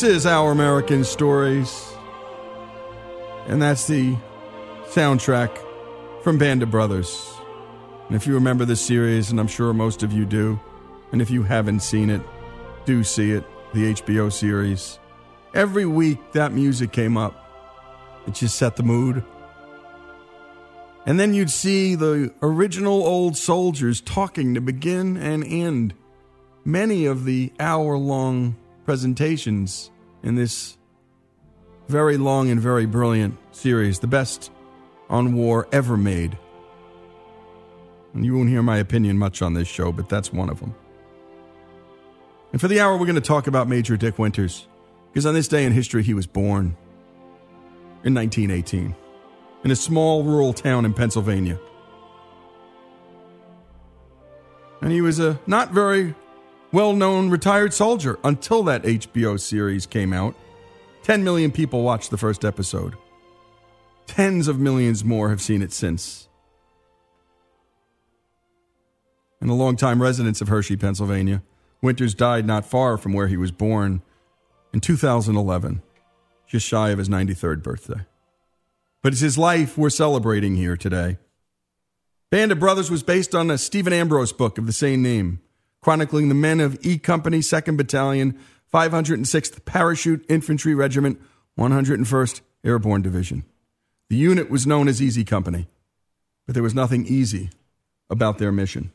This is Our American Stories. And that's the soundtrack from Band of Brothers. And if you remember this series, and I'm sure most of you do, and if you haven't seen it, do see it, the HBO series. Every week that music came up. It just set the mood. And then you'd see the original old soldiers talking to begin and end many of the hour long presentations in this very long and very brilliant series, the best on war ever made. And you won't hear my opinion much on this show, but that's one of them. And for the hour, we're going to talk about Major Dick Winters, because on this day in history, he was born in 1918 in a small rural town in Pennsylvania. And he was a not very well known retired soldier until that HBO series came out. 10 million people watched the first episode. Tens of millions more have seen it since. And the longtime residents of Hershey, Pennsylvania, Winters died not far from where he was born in 2011, just shy of his 93rd birthday. But it's his life we're celebrating here today. Band of Brothers was based on a Stephen Ambrose book of the same name, chronicling the men of E Company, 2nd Battalion, 506th Parachute Infantry Regiment, 101st Airborne Division. The unit was known as Easy Company, but there was nothing easy about their mission.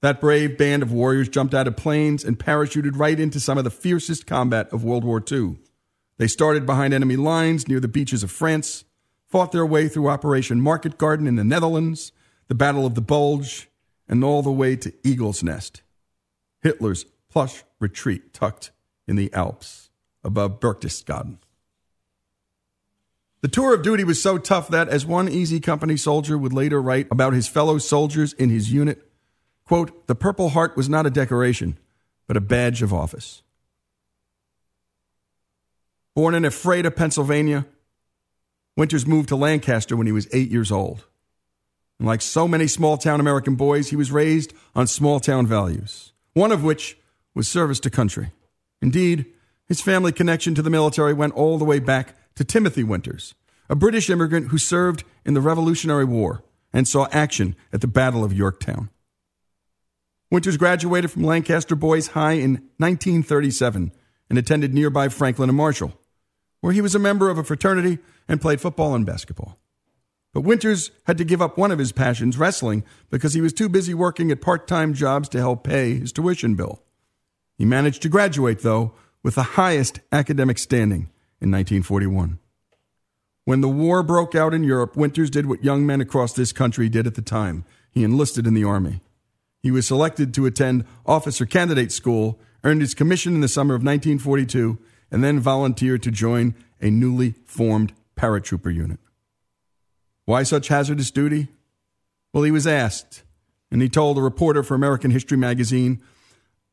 That brave band of warriors jumped out of planes and parachuted right into some of the fiercest combat of World War II. They started behind enemy lines near the beaches of France, fought their way through Operation Market Garden in the Netherlands, the Battle of the Bulge, and all the way to Eagle's Nest, Hitler's plush retreat tucked in the Alps above Berchtesgaden. The tour of duty was so tough that, as one Easy Company soldier would later write about his fellow soldiers in his unit, Quote, the Purple Heart was not a decoration, but a badge of office. Born in Ephrata, Pennsylvania, Winters moved to Lancaster when he was eight years old. And like so many small town American boys, he was raised on small town values, one of which was service to country. Indeed, his family connection to the military went all the way back to Timothy Winters, a British immigrant who served in the Revolutionary War and saw action at the Battle of Yorktown. Winters graduated from Lancaster Boys High in 1937 and attended nearby Franklin and Marshall, where he was a member of a fraternity and played football and basketball. But Winters had to give up one of his passions, wrestling, because he was too busy working at part time jobs to help pay his tuition bill. He managed to graduate, though, with the highest academic standing in 1941. When the war broke out in Europe, Winters did what young men across this country did at the time he enlisted in the Army. He was selected to attend officer candidate school, earned his commission in the summer of 1942, and then volunteered to join a newly formed paratrooper unit. Why such hazardous duty? Well, he was asked, and he told a reporter for American History magazine,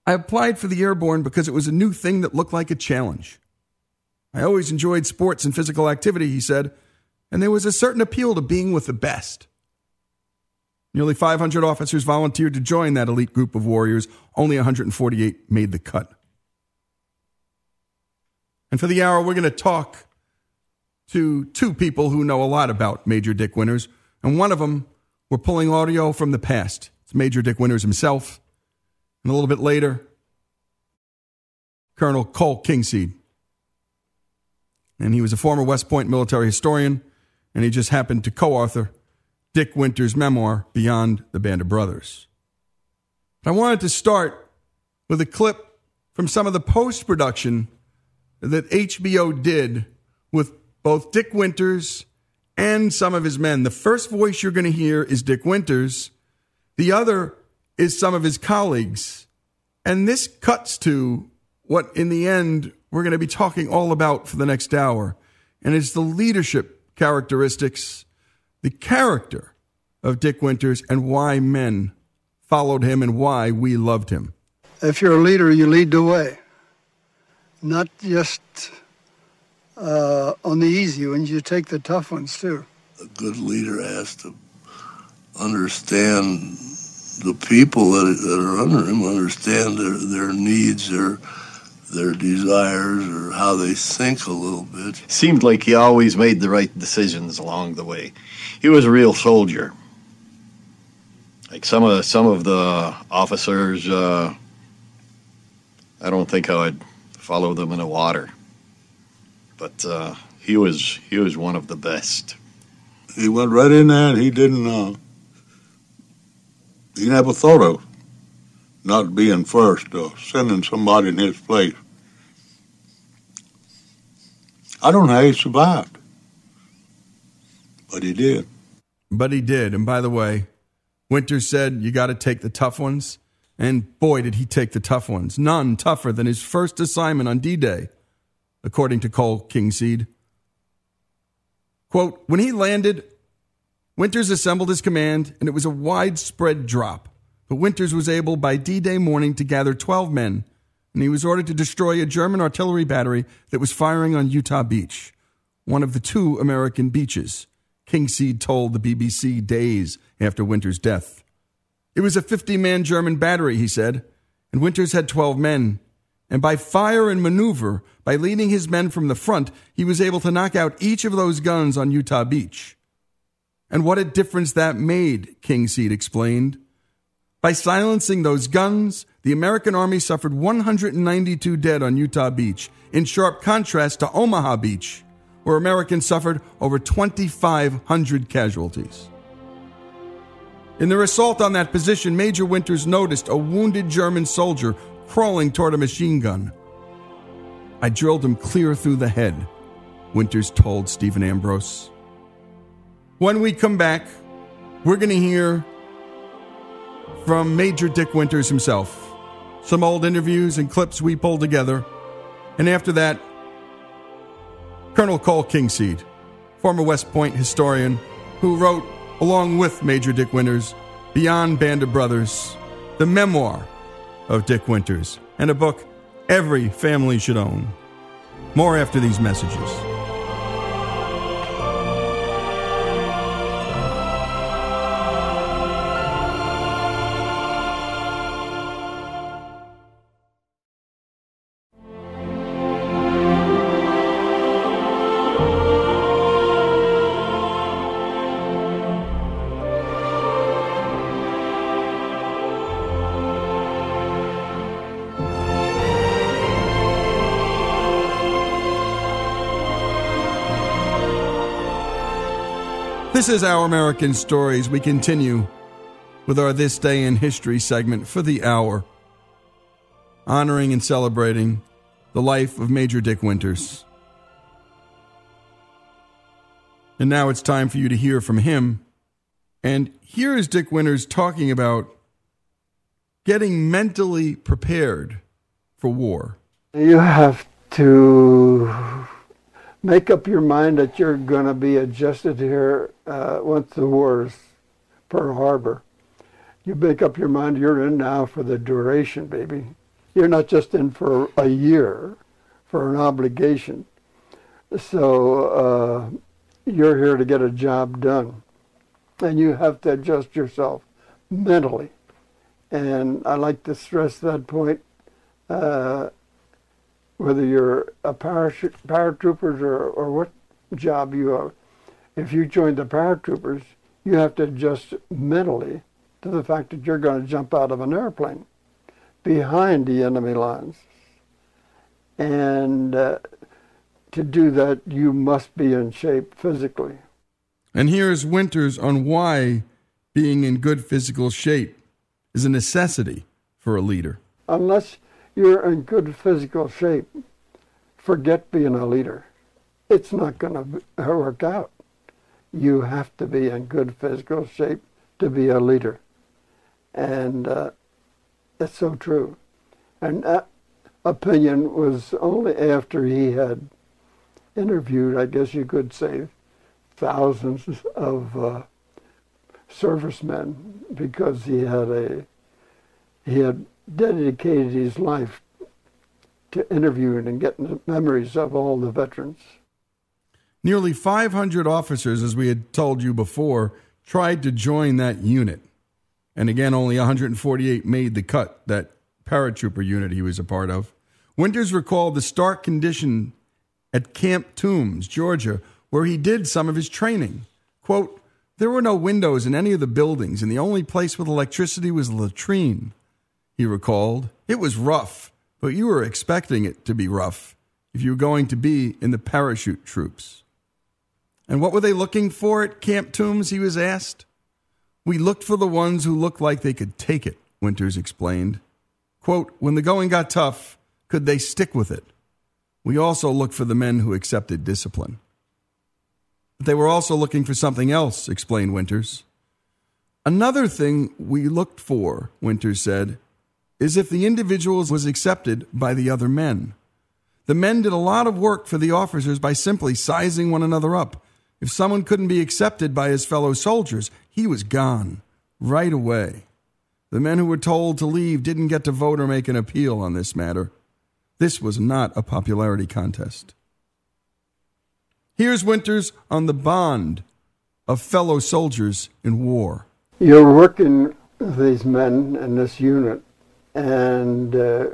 I applied for the airborne because it was a new thing that looked like a challenge. I always enjoyed sports and physical activity, he said, and there was a certain appeal to being with the best. Nearly 500 officers volunteered to join that elite group of warriors. Only 148 made the cut. And for the hour, we're going to talk to two people who know a lot about Major Dick Winters. And one of them, we're pulling audio from the past. It's Major Dick Winters himself. And a little bit later, Colonel Cole Kingseed. And he was a former West Point military historian, and he just happened to co author Dick Winters' memoir, Beyond the Band of Brothers. But I wanted to start with a clip from some of the post production that HBO did with both Dick Winters and some of his men. The first voice you're going to hear is Dick Winters, the other is some of his colleagues. And this cuts to what, in the end, we're going to be talking all about for the next hour. And it's the leadership characteristics the character of Dick Winters and why men followed him and why we loved him. If you're a leader, you lead the way, not just uh, on the easy ones, you take the tough ones too. A good leader has to understand the people that, that are under him understand their, their needs, their their desires, or how they think a little bit. Seemed like he always made the right decisions along the way. He was a real soldier. Like some of some of the officers, uh, I don't think I would follow them in the water, but uh, he was he was one of the best. He went right in there, and he didn't. Uh, he never thought of not being first or sending somebody in his place. I don't know how he survived, but he did. But he did. And by the way, Winter said you got to take the tough ones. And boy, did he take the tough ones. None tougher than his first assignment on D Day, according to Cole Kingseed. Quote When he landed, Winters assembled his command, and it was a widespread drop. But Winters was able by D Day morning to gather 12 men, and he was ordered to destroy a German artillery battery that was firing on Utah Beach, one of the two American beaches, Kingseed told the BBC days after Winters' death. It was a 50 man German battery, he said, and Winters had 12 men. And by fire and maneuver, by leading his men from the front, he was able to knock out each of those guns on Utah Beach. And what a difference that made, Kingseed explained. By silencing those guns, the American Army suffered 192 dead on Utah Beach, in sharp contrast to Omaha Beach, where Americans suffered over 2,500 casualties. In their assault on that position, Major Winters noticed a wounded German soldier crawling toward a machine gun. I drilled him clear through the head, Winters told Stephen Ambrose. When we come back, we're going to hear from Major Dick Winters himself, some old interviews and clips we pulled together. And after that, Colonel Cole Kingseed, former West Point historian, who wrote, along with Major Dick Winters, Beyond Band of Brothers, the memoir of Dick Winters, and a book every family should own. More after these messages. This is Our American Stories. We continue with our This Day in History segment for the hour, honoring and celebrating the life of Major Dick Winters. And now it's time for you to hear from him. And here is Dick Winters talking about getting mentally prepared for war. You have to make up your mind that you're going to be adjusted here uh, once the war is Pearl Harbor. You make up your mind you're in now for the duration, baby. You're not just in for a year, for an obligation. So uh, you're here to get a job done. And you have to adjust yourself mentally. And I like to stress that point. Uh, whether you're a parachute, paratroopers or, or what job you are, if you join the paratroopers, you have to adjust mentally to the fact that you're going to jump out of an airplane behind the enemy lines. And uh, to do that, you must be in shape physically. And here is Winters on why being in good physical shape is a necessity for a leader. Unless you're in good physical shape, forget being a leader. It's not going to work out. You have to be in good physical shape to be a leader. And uh, it's so true. And that opinion was only after he had interviewed, I guess you could say, thousands of uh, servicemen because he had a he had dedicated his life to interviewing and getting memories of all the veterans. Nearly 500 officers, as we had told you before, tried to join that unit. And again, only 148 made the cut, that paratrooper unit he was a part of. Winters recalled the stark condition at Camp Toombs, Georgia, where he did some of his training. Quote, there were no windows in any of the buildings, and the only place with electricity was the latrine, he recalled. It was rough, but you were expecting it to be rough if you were going to be in the parachute troops. And what were they looking for at Camp Toombs, he was asked. We looked for the ones who looked like they could take it, Winters explained. Quote, when the going got tough, could they stick with it? We also looked for the men who accepted discipline. But they were also looking for something else, explained Winters. Another thing we looked for, Winters said, is if the individual was accepted by the other men. The men did a lot of work for the officers by simply sizing one another up. If someone couldn't be accepted by his fellow soldiers, he was gone right away. The men who were told to leave didn't get to vote or make an appeal on this matter. This was not a popularity contest. Here's Winters on the bond of fellow soldiers in war. You're working these men in this unit, and uh,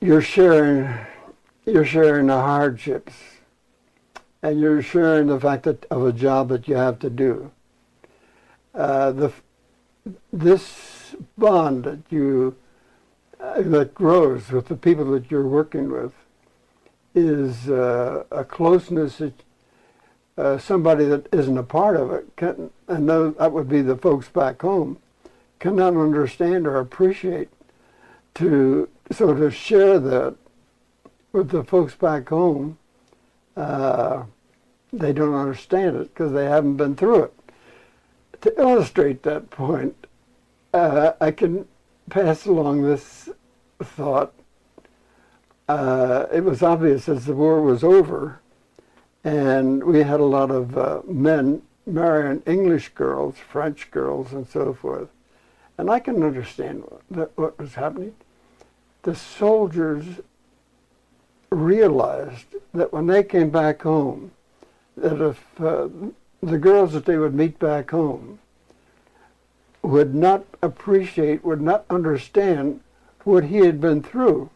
you're sharing you're sharing the hardships, and you're sharing the fact that of a job that you have to do. Uh, the this bond that you uh, that grows with the people that you're working with is uh, a closeness that uh, somebody that isn't a part of it can, and know that would be the folks back home cannot understand or appreciate to sort of share that with the folks back home uh, they don't understand it because they haven't been through it to illustrate that point uh, i can pass along this thought uh, it was obvious as the war was over, and we had a lot of uh, men marrying English girls, French girls, and so forth. And I can understand what, what was happening. The soldiers realized that when they came back home, that if uh, the girls that they would meet back home would not appreciate, would not understand what he had been through,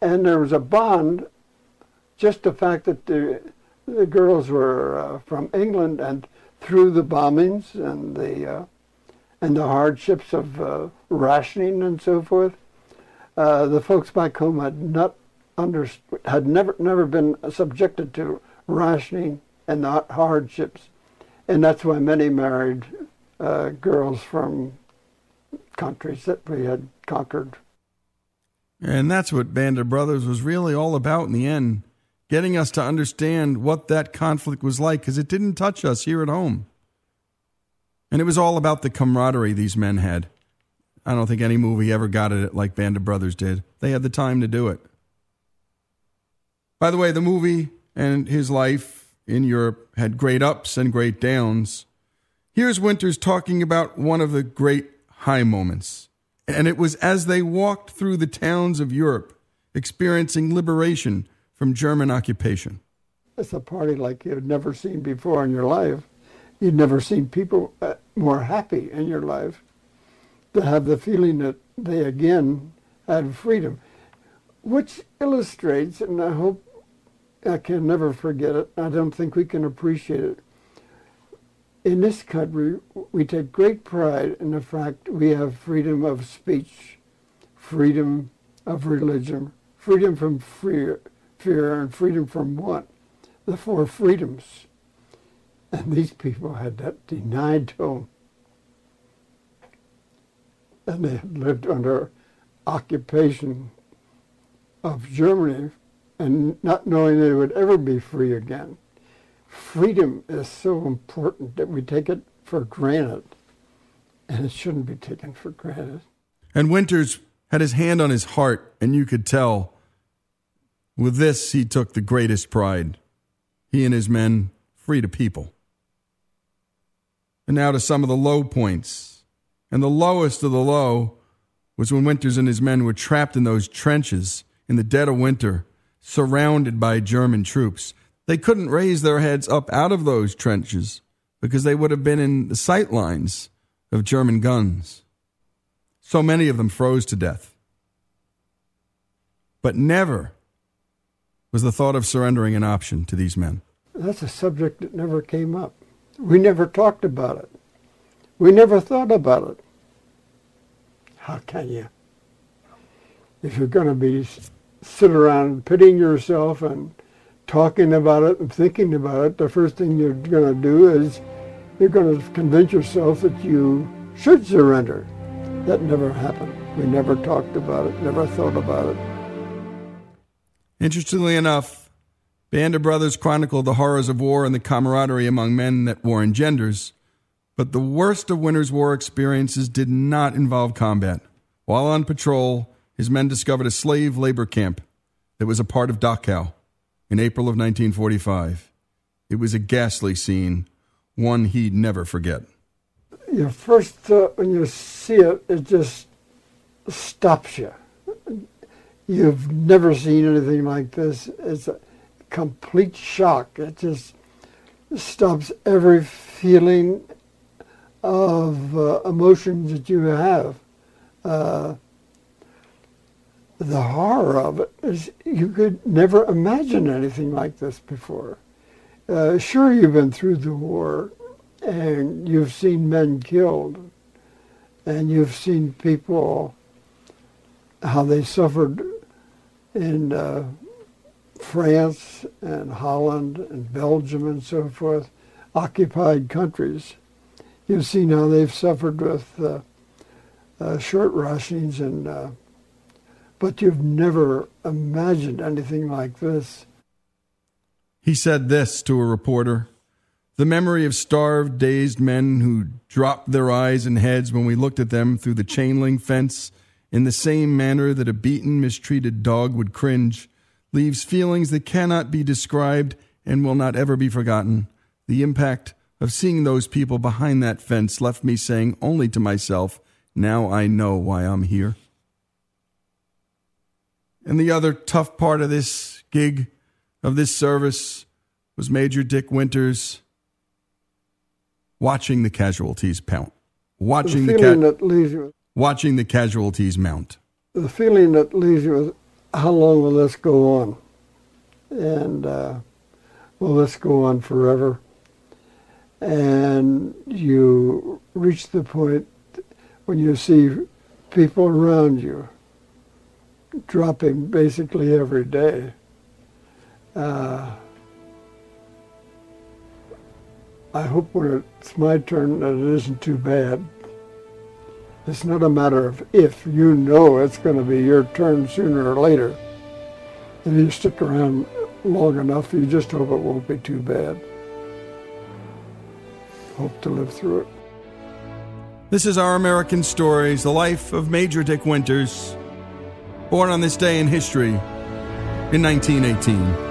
and there was a bond. Just the fact that the the girls were uh, from England and through the bombings and the uh, and the hardships of uh, rationing and so forth, uh, the folks back home had not under, had never never been subjected to rationing and the hardships, and that's why many married uh, girls from countries that we had conquered. And that's what Band of Brothers was really all about in the end, getting us to understand what that conflict was like because it didn't touch us here at home. And it was all about the camaraderie these men had. I don't think any movie ever got it like Band of Brothers did. They had the time to do it. By the way, the movie and his life in Europe had great ups and great downs. Here's Winters talking about one of the great high moments. And it was as they walked through the towns of Europe, experiencing liberation from German occupation. It's a party like you've never seen before in your life. You've never seen people uh, more happy in your life to have the feeling that they again had freedom, which illustrates, and I hope I can never forget it. I don't think we can appreciate it in this country, we take great pride in the fact we have freedom of speech, freedom of religion, freedom from fear, fear and freedom from want, the four freedoms. And these people had that denied to them. And they had lived under occupation of Germany and not knowing they would ever be free again freedom is so important that we take it for granted, and it shouldn't be taken for granted. And Winters had his hand on his heart, and you could tell with this he took the greatest pride. He and his men freed a people. And now to some of the low points. And the lowest of the low was when Winters and his men were trapped in those trenches in the dead of winter, surrounded by German troops. They couldn't raise their heads up out of those trenches because they would have been in the sight lines of German guns. So many of them froze to death. But never was the thought of surrendering an option to these men. That's a subject that never came up. We never talked about it. We never thought about it. How can you? If you're going to be sit around pitying yourself and talking about it and thinking about it, the first thing you're going to do is you're going to convince yourself that you should surrender. That never happened. We never talked about it, never thought about it. Interestingly enough, Band of Brothers chronicled the horrors of war and the camaraderie among men that war engenders, but the worst of Winter's War experiences did not involve combat. While on patrol, his men discovered a slave labor camp that was a part of Dachau in April of 1945. It was a ghastly scene, one he'd never forget. Your first thought when you see it, it just stops you. You've never seen anything like this. It's a complete shock. It just stops every feeling of uh, emotions that you have. Uh, the horror of it is you could never imagine anything like this before. Uh, sure, you've been through the war and you've seen men killed and you've seen people how they suffered in uh, France and Holland and Belgium and so forth, occupied countries. You've seen how they've suffered with uh, uh, short rationings, and uh, but you've never imagined anything like this. He said this to a reporter. The memory of starved, dazed men who dropped their eyes and heads when we looked at them through the chain link fence in the same manner that a beaten, mistreated dog would cringe, leaves feelings that cannot be described and will not ever be forgotten. The impact of seeing those people behind that fence left me saying only to myself, Now I know why I'm here. And the other tough part of this gig, of this service, was Major Dick Winters watching the casualties count, watching the the, ca- that leaves you, watching the casualties mount. the feeling that leaves you how long will this go on? And uh, will this go on forever? And you reach the point when you see people around you dropping basically every day. Uh, I hope when it's my turn that it isn't too bad. It's not a matter of if. You know it's going to be your turn sooner or later. If you stick around long enough, you just hope it won't be too bad. Hope to live through it. This is Our American Stories, the life of Major Dick Winters, born on this day in history in 1918.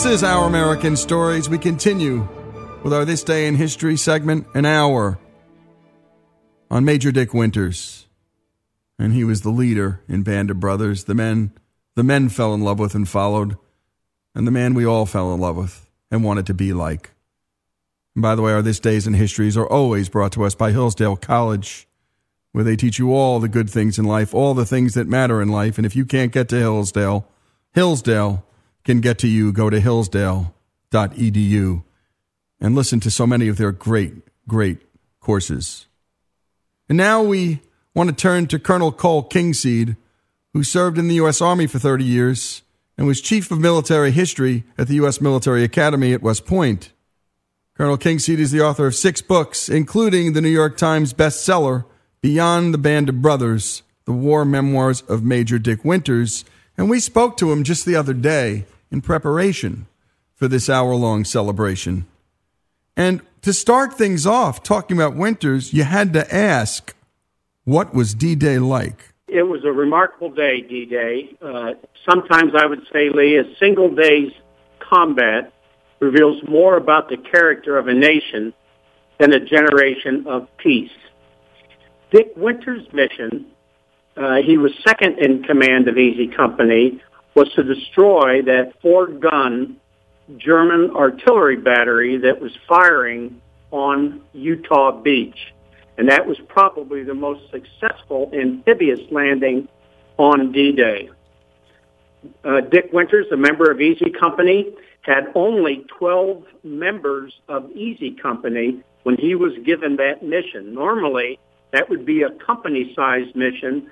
This is Our American Stories. We continue with our This Day in History segment, an hour on Major Dick Winters. And he was the leader in Band of Brothers, the men the men fell in love with and followed, and the man we all fell in love with and wanted to be like. And by the way, our This Days in Histories are always brought to us by Hillsdale College, where they teach you all the good things in life, all the things that matter in life. And if you can't get to Hillsdale, Hillsdale can get to you, go to hillsdale.edu and listen to so many of their great, great courses. And now we want to turn to Colonel Cole Kingseed, who served in the U.S. Army for 30 years and was Chief of Military History at the U.S. Military Academy at West Point. Colonel Kingseed is the author of six books, including the New York Times bestseller, Beyond the Band of Brothers, The The War Memoirs of Major Dick Winters, and we spoke to him just the other day in preparation for this hour long celebration. And to start things off, talking about Winters, you had to ask, what was D Day like? It was a remarkable day, D Day. Uh, sometimes I would say, Lee, a single day's combat reveals more about the character of a nation than a generation of peace. Dick Winters' mission, uh, he was second in command of Easy Company, was to destroy that four-gun German artillery battery that was firing on Utah Beach. And that was probably the most successful amphibious landing on D-Day. Uh, Dick Winters, a member of Easy Company, had only 12 members of Easy Company when he was given that mission. Normally, that would be a company-sized mission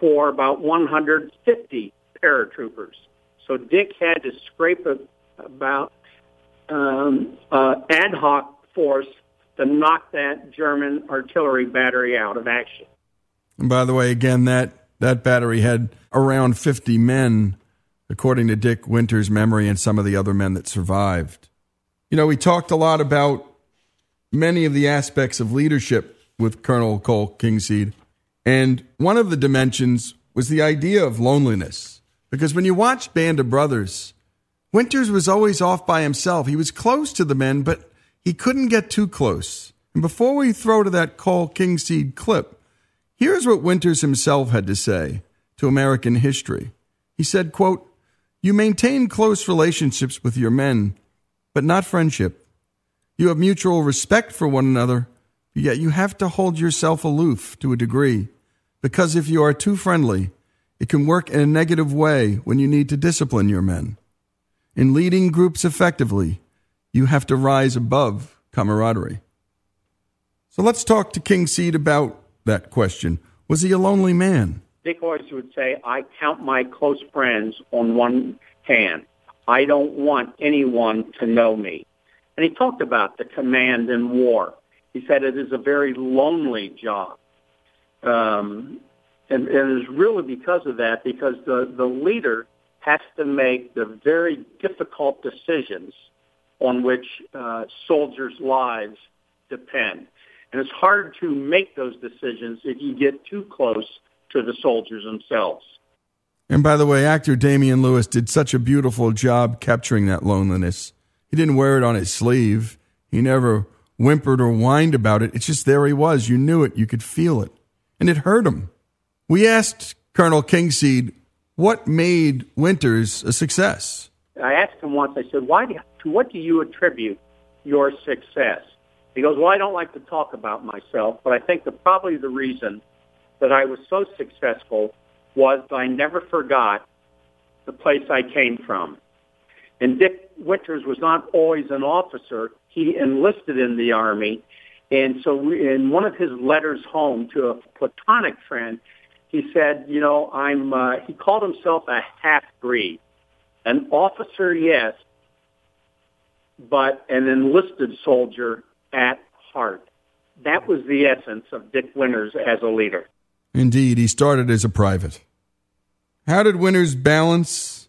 for about 150 paratroopers. So Dick had to scrape a, about um, uh, ad hoc force to knock that German artillery battery out of action. And by the way, again, that, that battery had around 50 men, according to Dick Winter's memory and some of the other men that survived. You know, we talked a lot about many of the aspects of leadership with Colonel Cole Kingseed. And one of the dimensions was the idea of loneliness. Because when you watch Band of Brothers, Winters was always off by himself. He was close to the men, but he couldn't get too close. And before we throw to that Cole Kingseed clip, here's what Winters himself had to say to American history. He said, quote, You maintain close relationships with your men, but not friendship. You have mutual respect for one another, yet you have to hold yourself aloof to a degree, because if you are too friendly, it can work in a negative way when you need to discipline your men. In leading groups effectively, you have to rise above camaraderie. So let's talk to Kingseed about that question. Was he a lonely man? Dick always would say, I count my close friends on one hand. I don't want anyone to know me. And he talked about the command in war. He said it is a very lonely job. Um, and, and it's really because of that, because the, the leader has to make the very difficult decisions on which uh, soldiers' lives depend. And it's hard to make those decisions if you get too close to the soldiers themselves. And by the way, actor Damian Lewis did such a beautiful job capturing that loneliness. He didn't wear it on his sleeve. He never whimpered or whined about it. It's just there he was. You knew it. You could feel it. And it hurt him. We asked Colonel Kingseed what made Winters a success. I asked him once, I said, why do, to what do you attribute your success? He goes, well, I don't like to talk about myself, but I think that probably the reason that I was so successful was that I never forgot the place I came from. And Dick Winters was not always an officer. He enlisted in the Army. And so in one of his letters home to a platonic friend, he said, you know, I'm, uh, he called himself a half-breed. An officer, yes, but an enlisted soldier at heart. That was the essence of Dick Winters as a leader. Indeed, he started as a private. How did Winters balance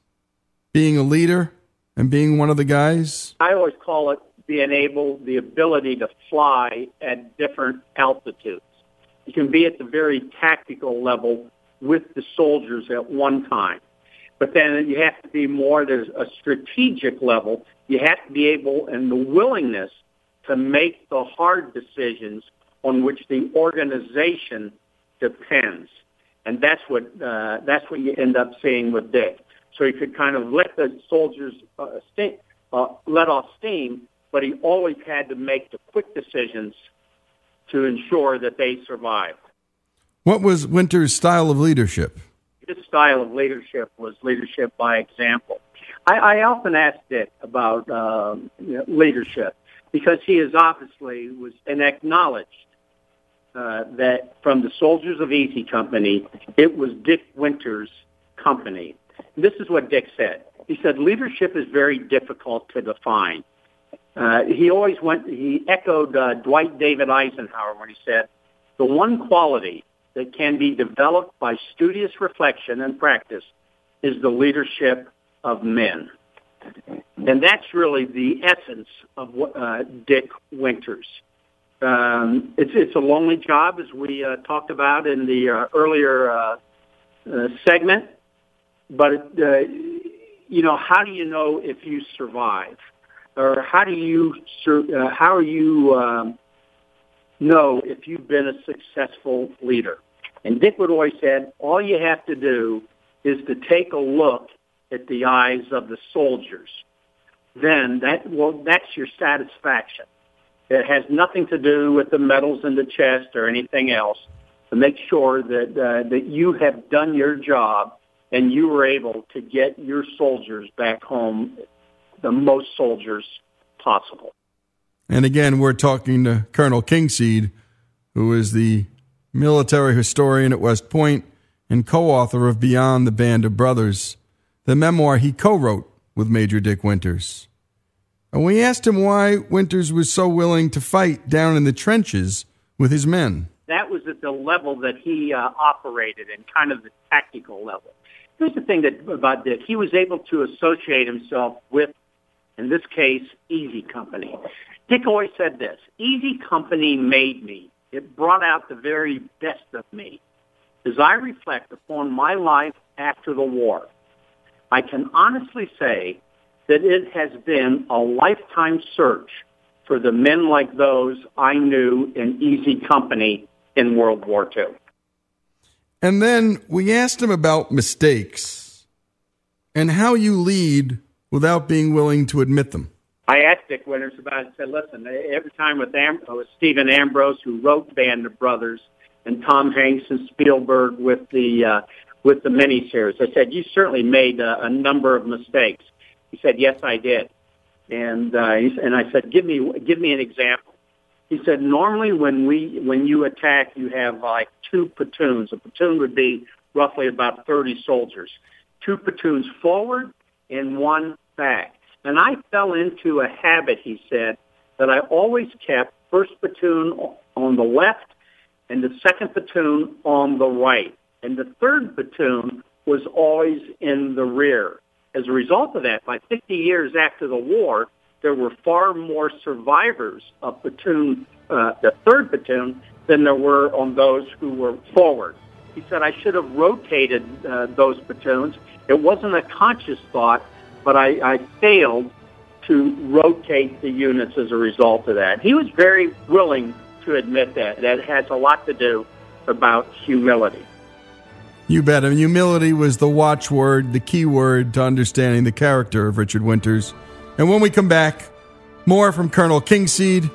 being a leader and being one of the guys? I always call it being able, the ability to fly at different altitudes. You can be at the very tactical level with the soldiers at one time. But then you have to be more at a strategic level. You have to be able and the willingness to make the hard decisions on which the organization depends. And that's what uh, that's what you end up seeing with Dick. So he could kind of let the soldiers uh, uh, let off steam, but he always had to make the quick decisions to ensure that they survived. What was Winter's style of leadership? His style of leadership was leadership by example. I, I often ask Dick about um, you know, leadership because he is obviously was and acknowledged uh, that from the soldiers of Easy Company, it was Dick Winters' company. And this is what Dick said. He said, leadership is very difficult to define. Uh, he always went, he echoed uh, Dwight David Eisenhower when he said, the one quality that can be developed by studious reflection and practice is the leadership of men. And that's really the essence of uh, Dick Winters. Um, it's, it's a lonely job, as we uh, talked about in the uh, earlier uh, uh, segment. But, uh, you know, how do you know if you survive? Or how do you, uh, how are you um, know if you've been a successful leader? And Dick would always said, all you have to do is to take a look at the eyes of the soldiers. Then that, well, that's your satisfaction. It has nothing to do with the medals in the chest or anything else. To make sure that uh, that you have done your job and you were able to get your soldiers back home, the most soldiers possible. And again, we're talking to Colonel Kingseed, who is the military historian at West Point and co author of Beyond the Band of Brothers, the memoir he co wrote with Major Dick Winters. And we asked him why Winters was so willing to fight down in the trenches with his men. That was at the level that he uh, operated in, kind of the tactical level. Here's the thing that about Dick: he was able to associate himself with, in this case, Easy Company. Dick always said this: "Easy Company made me. It brought out the very best of me." As I reflect upon my life after the war, I can honestly say that it has been a lifetime search for the men like those I knew in Easy Company in World War II. And then we asked him about mistakes and how you lead without being willing to admit them. I asked Dick Winters about it. I said, listen, every time with, Am- with Stephen Ambrose, who wrote Band of Brothers, and Tom Hanks and Spielberg with the uh, with the miniseries, I said, you certainly made a, a number of mistakes. He said, "Yes, I did." And uh, and I said, "Give me give me an example." He said, "Normally, when we when you attack, you have like two platoons. A platoon would be roughly about 30 soldiers, two platoons forward and one back." And I fell into a habit, he said, that I always kept first platoon on the left and the second platoon on the right. And the third platoon was always in the rear. As a result of that, by 50 years after the war, there were far more survivors of platoon, uh, the third platoon, than there were on those who were forward. He said, I should have rotated uh, those platoons. It wasn't a conscious thought, but I, I failed to rotate the units as a result of that. He was very willing to admit that. That has a lot to do about humility. You bet. And humility was the watchword, the key word to understanding the character of Richard Winters. And when we come back, more from Colonel Kingseed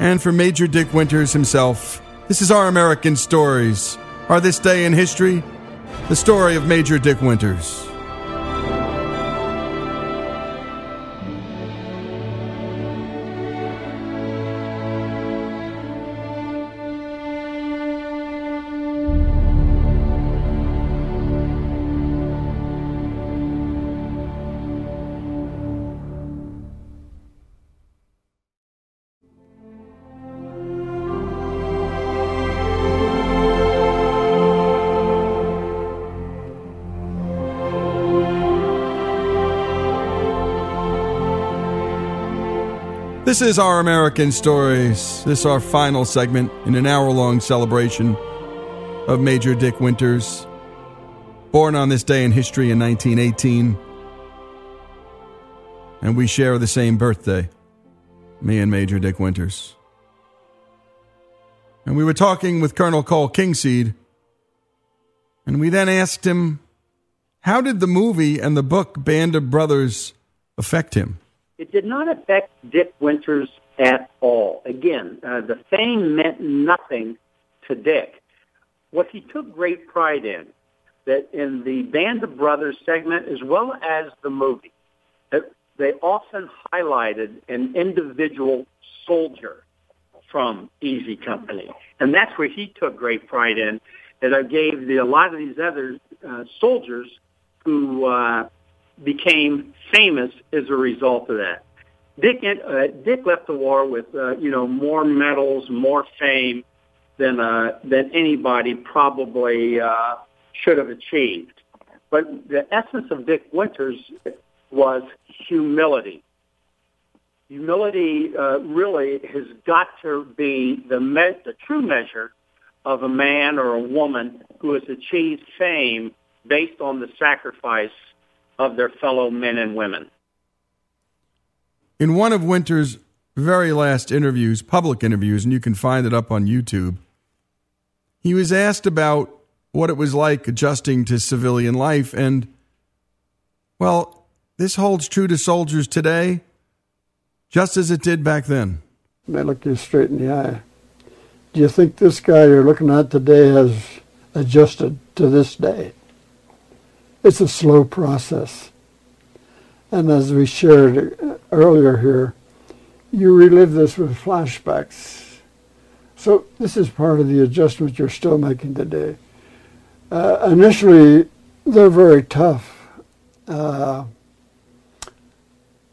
and from Major Dick Winters himself. This is Our American Stories. Our This Day in History, the story of Major Dick Winters. This is Our American Stories. This is our final segment in an hour long celebration of Major Dick Winters, born on this day in history in 1918. And we share the same birthday, me and Major Dick Winters. And we were talking with Colonel Cole Kingseed, and we then asked him, How did the movie and the book Band of Brothers affect him? It did not affect Dick Winters at all. Again, uh, the fame meant nothing to Dick. What he took great pride in, that in the Band of Brothers segment as well as the movie, that they often highlighted an individual soldier from Easy Company. And that's where he took great pride in, that I gave the, a lot of these other uh, soldiers who uh, became famous as a result of that. Dick uh, Dick left the war with uh, you know more medals, more fame than uh, than anybody probably uh, should have achieved. But the essence of Dick Winters was humility. Humility uh, really has got to be the me- the true measure of a man or a woman who has achieved fame based on the sacrifice of their fellow men and women. In one of Winter's very last interviews, public interviews, and you can find it up on YouTube, he was asked about what it was like adjusting to civilian life. And, well, this holds true to soldiers today, just as it did back then. They look you straight in the eye. Do you think this guy you're looking at today has adjusted to this day? It's a slow process. And as we shared earlier here, you relive this with flashbacks. So this is part of the adjustment you're still making today. Uh, initially, they're very tough. Uh,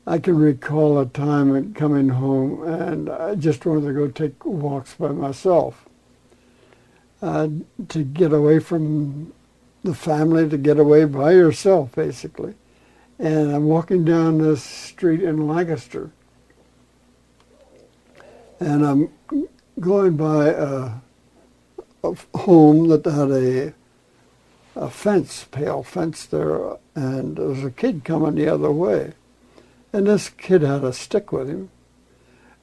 I can recall a time coming home and I just wanted to go take walks by myself uh, to get away from the family, to get away by yourself, basically. And I'm walking down this street in Lancaster and I'm going by a, a home that had a a fence, pale fence there, and there was a kid coming the other way. And this kid had a stick with him,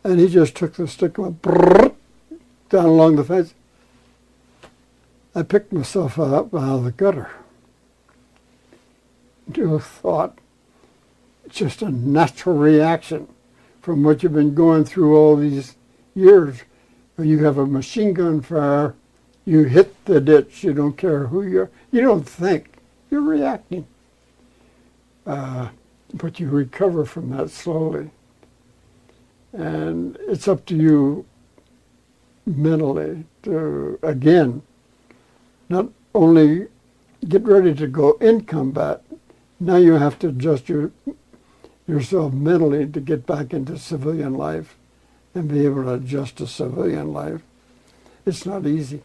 and he just took the stick and went down along the fence. I picked myself up out of the gutter. You thought, It's just a natural reaction from what you've been going through all these years. You have a machine gun fire you hit the ditch. You don't care who you're. You don't think. You're reacting. Uh, but you recover from that slowly. And it's up to you mentally to, again, not only get ready to go in combat, now you have to adjust your, yourself mentally to get back into civilian life and be able to adjust to civilian life. It's not easy.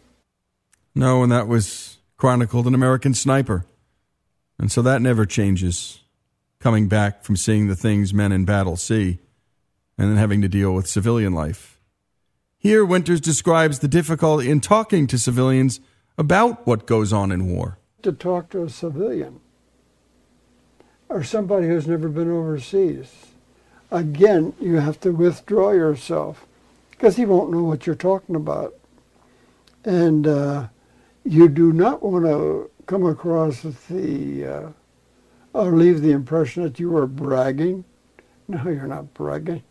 No, and that was chronicled in American Sniper. And so that never changes, coming back from seeing the things men in battle see and then having to deal with civilian life. Here, Winters describes the difficulty in talking to civilians about what goes on in war. To talk to a civilian or somebody who's never been overseas, again, you have to withdraw yourself because he won't know what you're talking about. And uh, you do not want to come across the uh, or leave the impression that you are bragging. No, you're not bragging.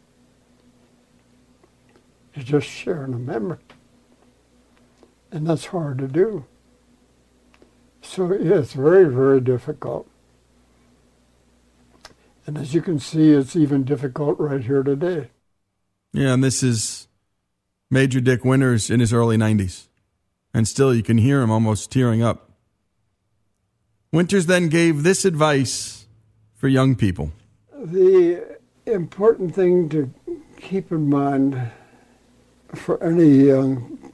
You're just sharing a memory. And that's hard to do. So yeah, it's very, very difficult. And as you can see, it's even difficult right here today. Yeah, and this is Major Dick Winters in his early 90s and still you can hear him almost tearing up. Winters then gave this advice for young people. The important thing to keep in mind for any young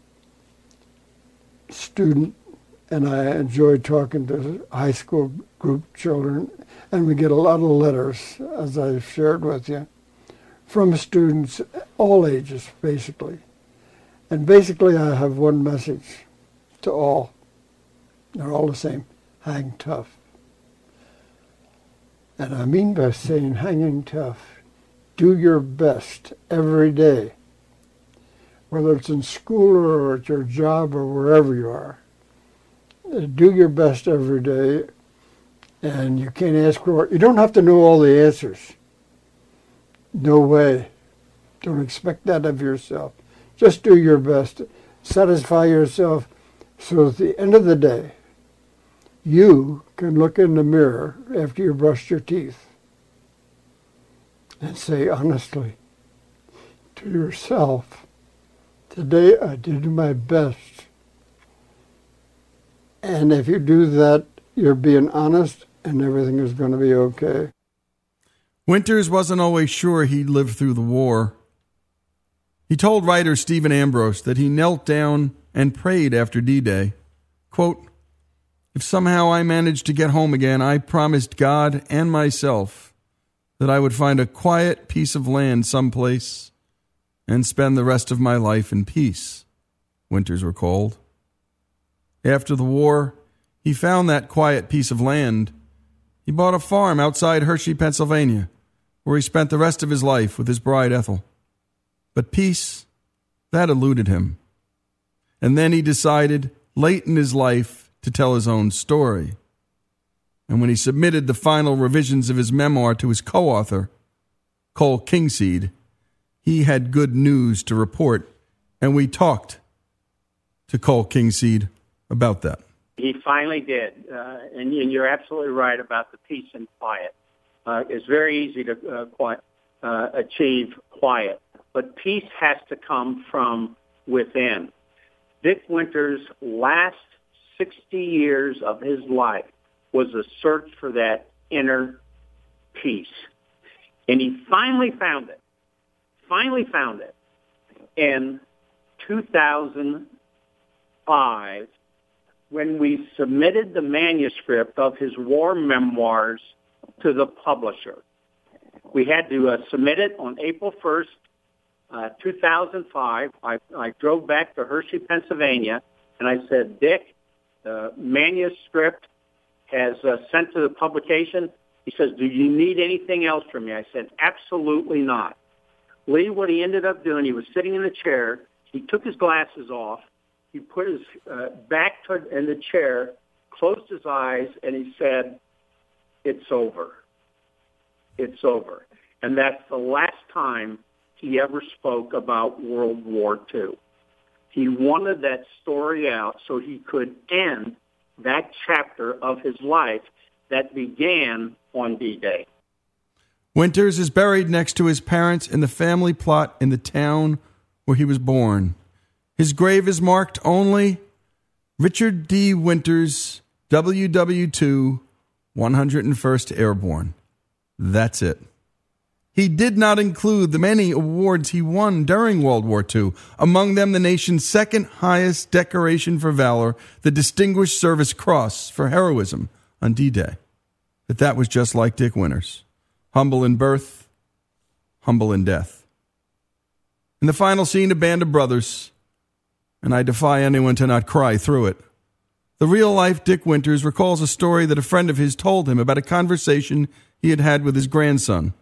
student, and I enjoy talking to high school group children, and we get a lot of letters, as I've shared with you, from students, all ages, basically. And basically, I have one message to all. They're all the same. Hang tough. And I mean by saying hanging tough, do your best every day, whether it's in school or at your job or wherever you are. Do your best every day, and you can't ask for. You don't have to know all the answers. No way. Don't expect that of yourself. Just do your best. Satisfy yourself so at the end of the day, you can look in the mirror after you brushed your teeth and say honestly to yourself, today I did my best. And if you do that, you're being honest and everything is going to be okay. Winters wasn't always sure he'd live through the war. He told writer Stephen Ambrose that he knelt down and prayed after D Day. Quote, If somehow I managed to get home again, I promised God and myself that I would find a quiet piece of land someplace and spend the rest of my life in peace, Winters recalled. After the war, he found that quiet piece of land. He bought a farm outside Hershey, Pennsylvania, where he spent the rest of his life with his bride Ethel. But peace, that eluded him. And then he decided, late in his life, to tell his own story. And when he submitted the final revisions of his memoir to his co author, Cole Kingseed, he had good news to report, and we talked to Cole Kingseed about that. He finally did, uh, and, and, you're absolutely right about the peace and quiet. Uh, it's very easy to uh, quiet, uh, achieve quiet, but peace has to come from within. Dick Winters' last 60 years of his life was a search for that inner peace. And he finally found it. Finally found it in 2005 when we submitted the manuscript of his war memoirs to the publisher. We had to uh, submit it on April 1st, uh, 2005. I, I drove back to Hershey, Pennsylvania, and I said, Dick, the manuscript has uh, sent to the publication. He says, do you need anything else from me? I said, absolutely not. Lee, what he ended up doing, he was sitting in the chair. He took his glasses off he put his uh, back toward, in the chair, closed his eyes, and he said, "It's over. It's over." And that's the last time he ever spoke about World War II. He wanted that story out so he could end that chapter of his life that began on D-Day. Winters is buried next to his parents in the family plot in the town where he was born. His grave is marked only Richard D. Winters, WW2, 101st Airborne. That's it. He did not include the many awards he won during World War II, among them the nation's second highest decoration for valor, the Distinguished Service Cross for heroism on D Day. But that was just like Dick Winters humble in birth, humble in death. In the final scene, a band of brothers and I defy anyone to not cry through it. The real life Dick Winters recalls a story that a friend of his told him about a conversation he had had with his grandson.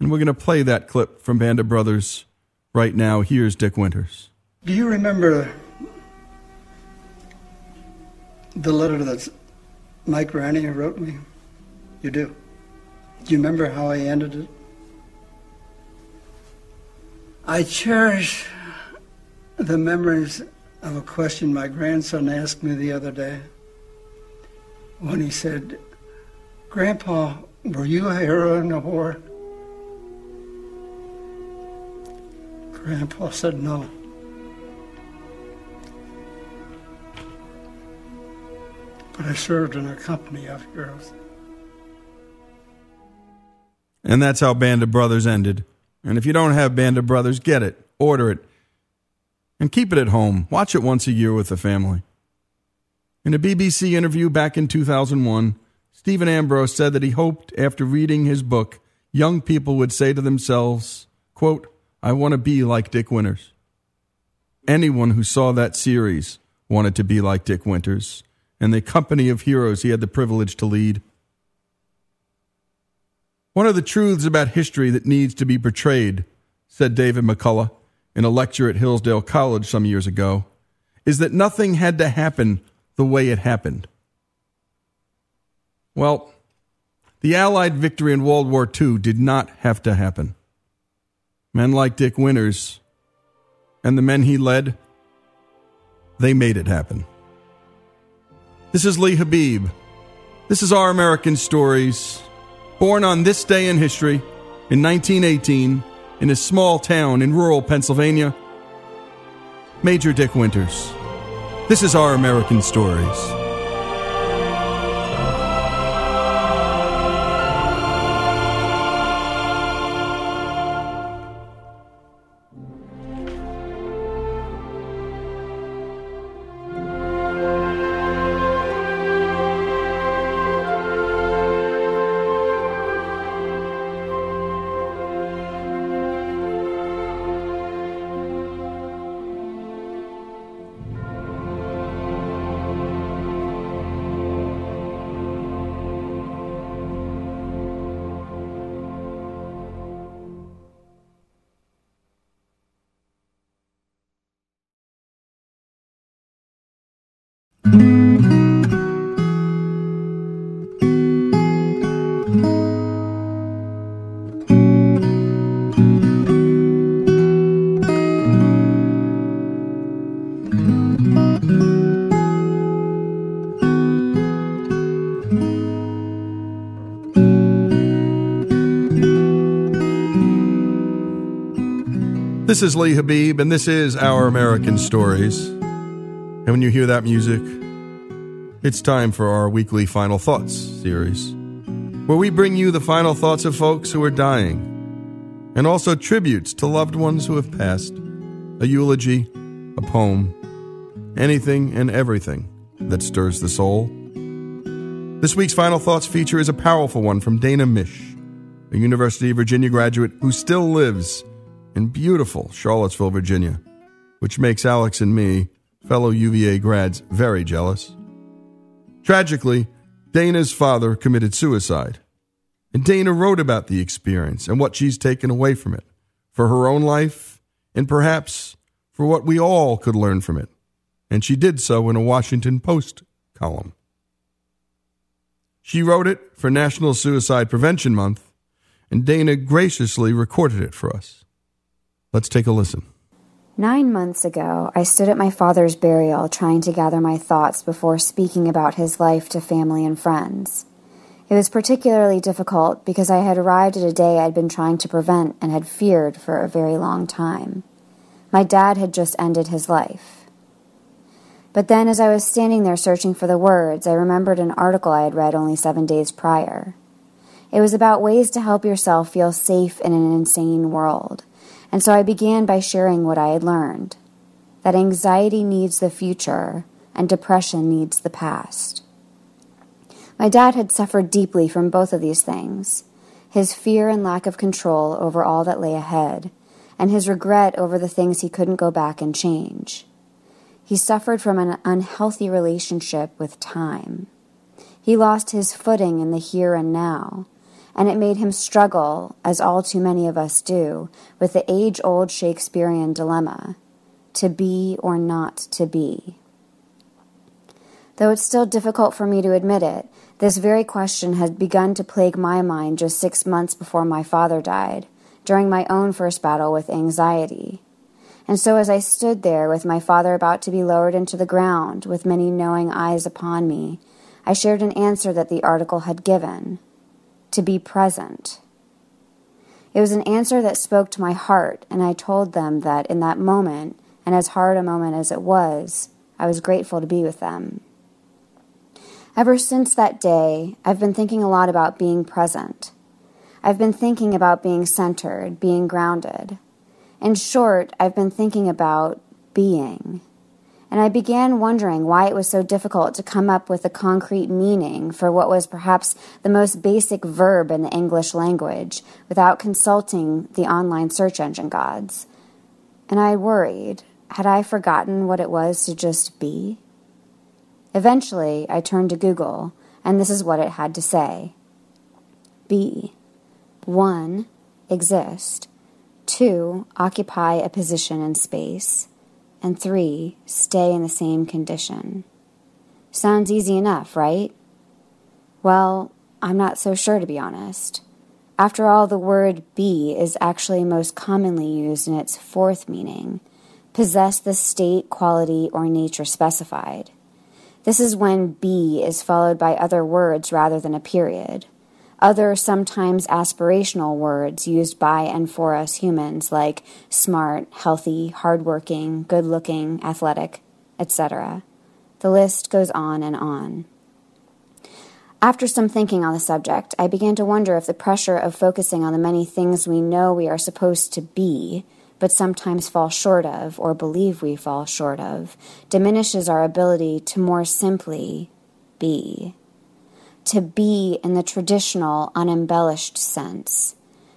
And we're going to play that clip from Band of Brothers right now. Here's Dick Winters. Do you remember the letter that Mike Ranney wrote me? You do. Do you remember how I ended it? I cherish the memories of a question my grandson asked me the other day when he said, Grandpa, were you a hero in the war? Grandpa said no. But I served in a company of heroes. And that's how Band of Brothers ended. And if you don't have Band of Brothers, get it, order it and keep it at home. Watch it once a year with the family. In a BBC interview back in 2001, Stephen Ambrose said that he hoped after reading his book, young people would say to themselves, quote, I want to be like Dick Winters. Anyone who saw that series wanted to be like Dick Winters and the company of heroes he had the privilege to lead. One of the truths about history that needs to be portrayed, said David McCullough, in a lecture at Hillsdale College some years ago is that nothing had to happen the way it happened. Well, the Allied victory in World War II did not have to happen. Men like Dick Winters and the men he led, they made it happen. This is Lee Habib. This is Our American Stories. Born on this day in history in 1918 in a small town in rural Pennsylvania. Major Dick Winters. This is Our American Stories. This is Lee Habib, and this is Our American Stories. And when you hear that music, it's time for our weekly Final Thoughts series, where we bring you the final thoughts of folks who are dying, and also tributes to loved ones who have passed, a eulogy, a poem, anything and everything that stirs the soul. This week's Final Thoughts feature is a powerful one from Dana Mich, a University of Virginia graduate who still lives in beautiful Charlottesville, Virginia, which makes Alex and me, fellow UVA grads, very jealous. Tragically, Dana's father committed suicide, and Dana wrote about the experience and what she's taken away from it for her own life and perhaps for what we all could learn from it. And she did so in a Washington Post column. She wrote it for National Suicide Prevention Month, and Dana graciously recorded it for us. Let's take a listen. Nine months ago, I stood at my father's burial trying to gather my thoughts before speaking about his life to family and friends. It was particularly difficult because I had arrived at a day I'd been trying to prevent and had feared for a very long time. My dad had just ended his life. But then, as I was standing there searching for the words, I remembered an article I had read only seven days prior. It was about ways to help yourself feel safe in an insane world and so I began by sharing what I had learned that anxiety needs the future and depression needs the past. My dad had suffered deeply from both of these things his fear and lack of control over all that lay ahead, and his regret over the things he couldn't go back and change. He suffered from an unhealthy relationship with time. He lost his footing in the here and now and it made him struggle, as all too many of us do, with the age old Shakespearean dilemma to be or not to be. Though it's still difficult for me to admit it, this very question had begun to plague my mind just six months before my father died, during my own first battle with anxiety. And so, as I stood there with my father about to be lowered into the ground, with many knowing eyes upon me, I shared an answer that the article had given to be present. It was an answer that spoke to my heart, and I told them that in that moment, and as hard a moment as it was, I was grateful to be with them. Ever since that day, I've been thinking a lot about being present. I've been thinking about being centered, being grounded. In short, I've been thinking about being and I began wondering why it was so difficult to come up with a concrete meaning for what was perhaps the most basic verb in the English language without consulting the online search engine gods. And I worried had I forgotten what it was to just be? Eventually, I turned to Google, and this is what it had to say Be. 1. Exist. 2. Occupy a position in space and three, stay in the same condition. Sounds easy enough, right? Well, I'm not so sure to be honest. After all, the word be is actually most commonly used in its fourth meaning possess the state, quality, or nature specified. This is when be is followed by other words rather than a period other sometimes aspirational words used by and for us humans, like smart, healthy, hardworking, good looking, athletic, etc. The list goes on and on. After some thinking on the subject, I began to wonder if the pressure of focusing on the many things we know we are supposed to be, but sometimes fall short of or believe we fall short of, diminishes our ability to more simply be to be in the traditional, unembellished sense,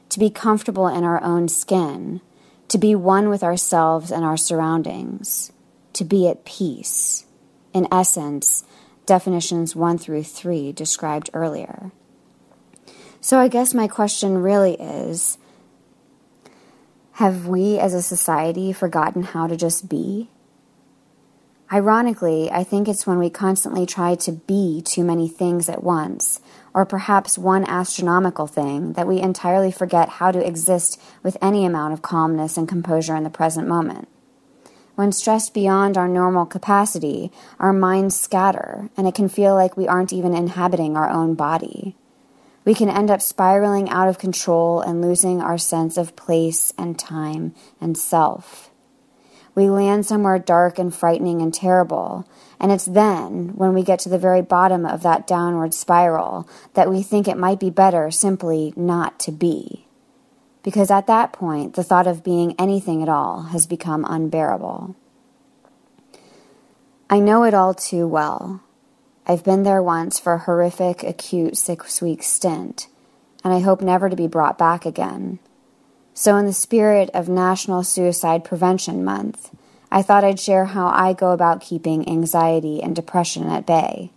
to be comfortable in our own skin, to be one with ourselves and our surroundings, to be at peace. In essence, definitions 1 through 3 described earlier. So I guess my question really is have we as a society forgotten how to just be? Ironically, I think it's when we constantly try to be too many things at once, or perhaps one astronomical thing, that we entirely forget how to exist with any amount of calmness and composure in the present moment. When stressed beyond our normal capacity, our minds scatter, and it can feel like we aren't even inhabiting our own body. We can end up spiraling out of control and losing our sense of place and time and self. We land somewhere dark and frightening and terrible, and it's then, when we get to the very bottom of that downward spiral, that we think it might be better simply not to be. Because at that point, the thought of being anything at all has become unbearable. I know it all too well. I've been there once for a horrific, acute six week stint, and I hope never to be brought back again. So, in the spirit of National Suicide Prevention Month, I thought I'd share how I go about keeping anxiety and depression at bay.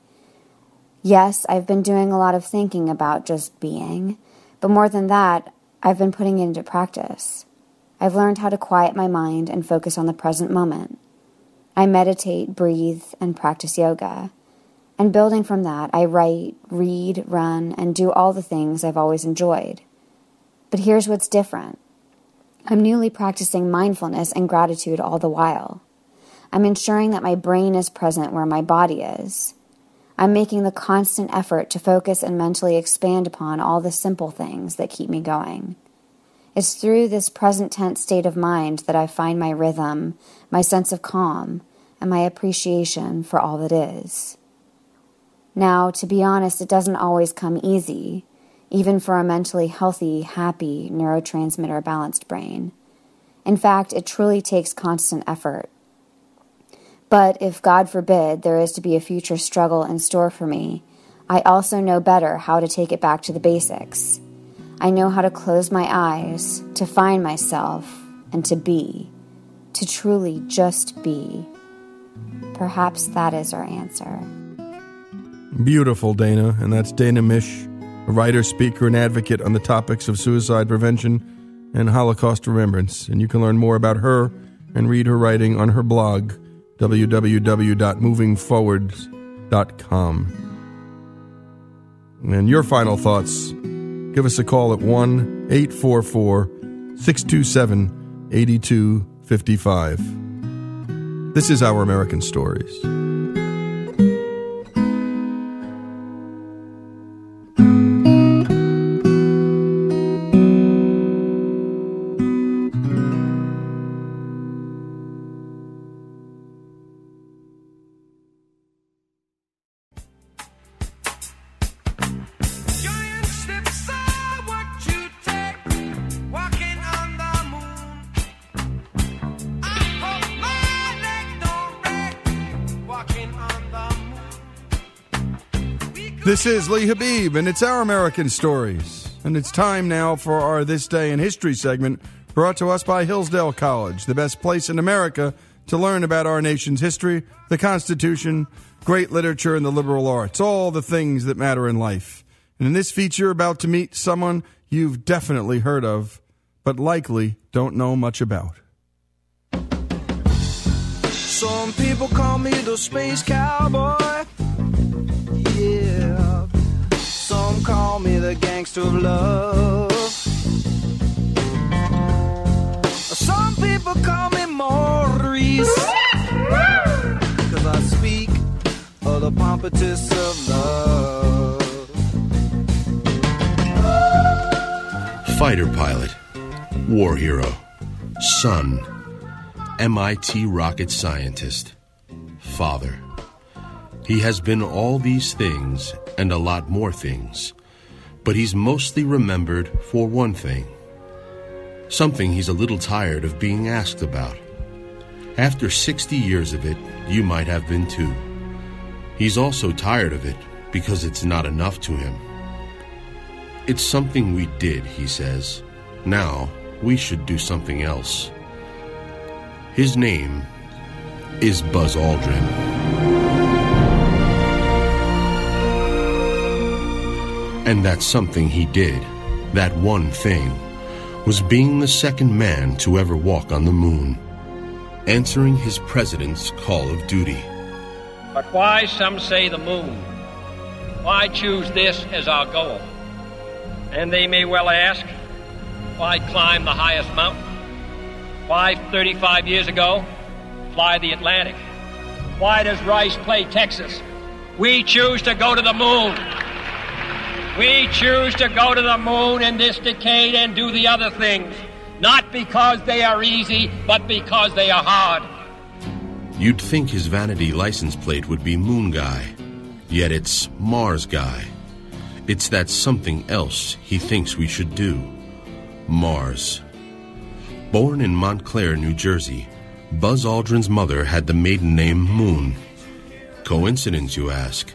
Yes, I've been doing a lot of thinking about just being, but more than that, I've been putting it into practice. I've learned how to quiet my mind and focus on the present moment. I meditate, breathe, and practice yoga. And building from that, I write, read, run, and do all the things I've always enjoyed. But here's what's different I'm newly practicing mindfulness and gratitude all the while. I'm ensuring that my brain is present where my body is. I'm making the constant effort to focus and mentally expand upon all the simple things that keep me going. It's through this present tense state of mind that I find my rhythm, my sense of calm, and my appreciation for all that is. Now, to be honest, it doesn't always come easy, even for a mentally healthy, happy, neurotransmitter balanced brain. In fact, it truly takes constant effort. But if, God forbid, there is to be a future struggle in store for me, I also know better how to take it back to the basics. I know how to close my eyes, to find myself, and to be, to truly just be. Perhaps that is our answer. Beautiful, Dana. And that's Dana Mich, a writer, speaker, and advocate on the topics of suicide prevention and Holocaust remembrance. And you can learn more about her and read her writing on her blog www.movingforwards.com. And your final thoughts, give us a call at 1 844 627 8255. This is Our American Stories. This is Lee Habib, and it's our American Stories. And it's time now for our This Day in History segment, brought to us by Hillsdale College, the best place in America to learn about our nation's history, the Constitution, great literature, and the liberal arts, all the things that matter in life. And in this feature, you're about to meet someone you've definitely heard of, but likely don't know much about. Some people call me the space cowboy. Some call me the gangster of love. Some people call me Maurice. Cause I speak of the pompatus of love. Fighter pilot, war hero, son, MIT rocket scientist, father. He has been all these things and a lot more things, but he's mostly remembered for one thing. Something he's a little tired of being asked about. After 60 years of it, you might have been too. He's also tired of it because it's not enough to him. It's something we did, he says. Now, we should do something else. His name is Buzz Aldrin. And that something he did, that one thing, was being the second man to ever walk on the moon, answering his president's call of duty. But why, some say, the moon? Why choose this as our goal? And they may well ask, why climb the highest mountain? Why, 35 years ago, fly the Atlantic? Why does Rice play Texas? We choose to go to the moon. We choose to go to the moon in this decade and do the other things, not because they are easy, but because they are hard. You'd think his vanity license plate would be Moon Guy, yet it's Mars Guy. It's that something else he thinks we should do. Mars. Born in Montclair, New Jersey, Buzz Aldrin's mother had the maiden name Moon. Coincidence, you ask?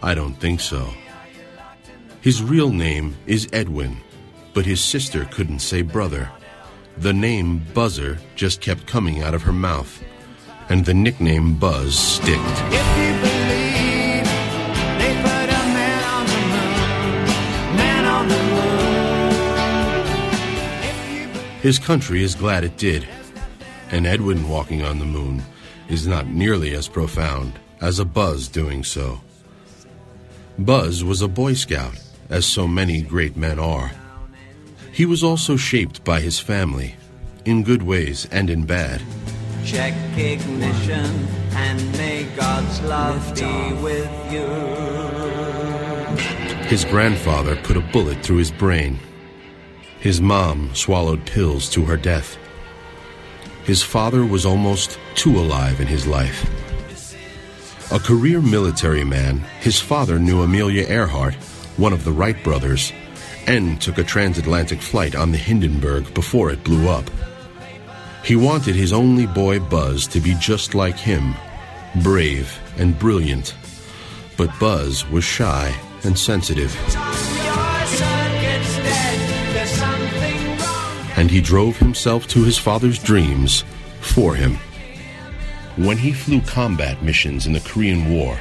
I don't think so. His real name is Edwin, but his sister couldn't say brother. The name Buzzer just kept coming out of her mouth, and the nickname Buzz sticked. His country is glad it did, and Edwin walking on the moon is not nearly as profound as a Buzz doing so. Buzz was a Boy Scout, as so many great men are. He was also shaped by his family, in good ways and in bad. Check ignition and may God's love be with you. His grandfather put a bullet through his brain. His mom swallowed pills to her death. His father was almost too alive in his life. A career military man, his father knew Amelia Earhart, one of the Wright brothers, and took a transatlantic flight on the Hindenburg before it blew up. He wanted his only boy Buzz to be just like him, brave and brilliant. But Buzz was shy and sensitive. And he drove himself to his father's dreams for him. When he flew combat missions in the Korean War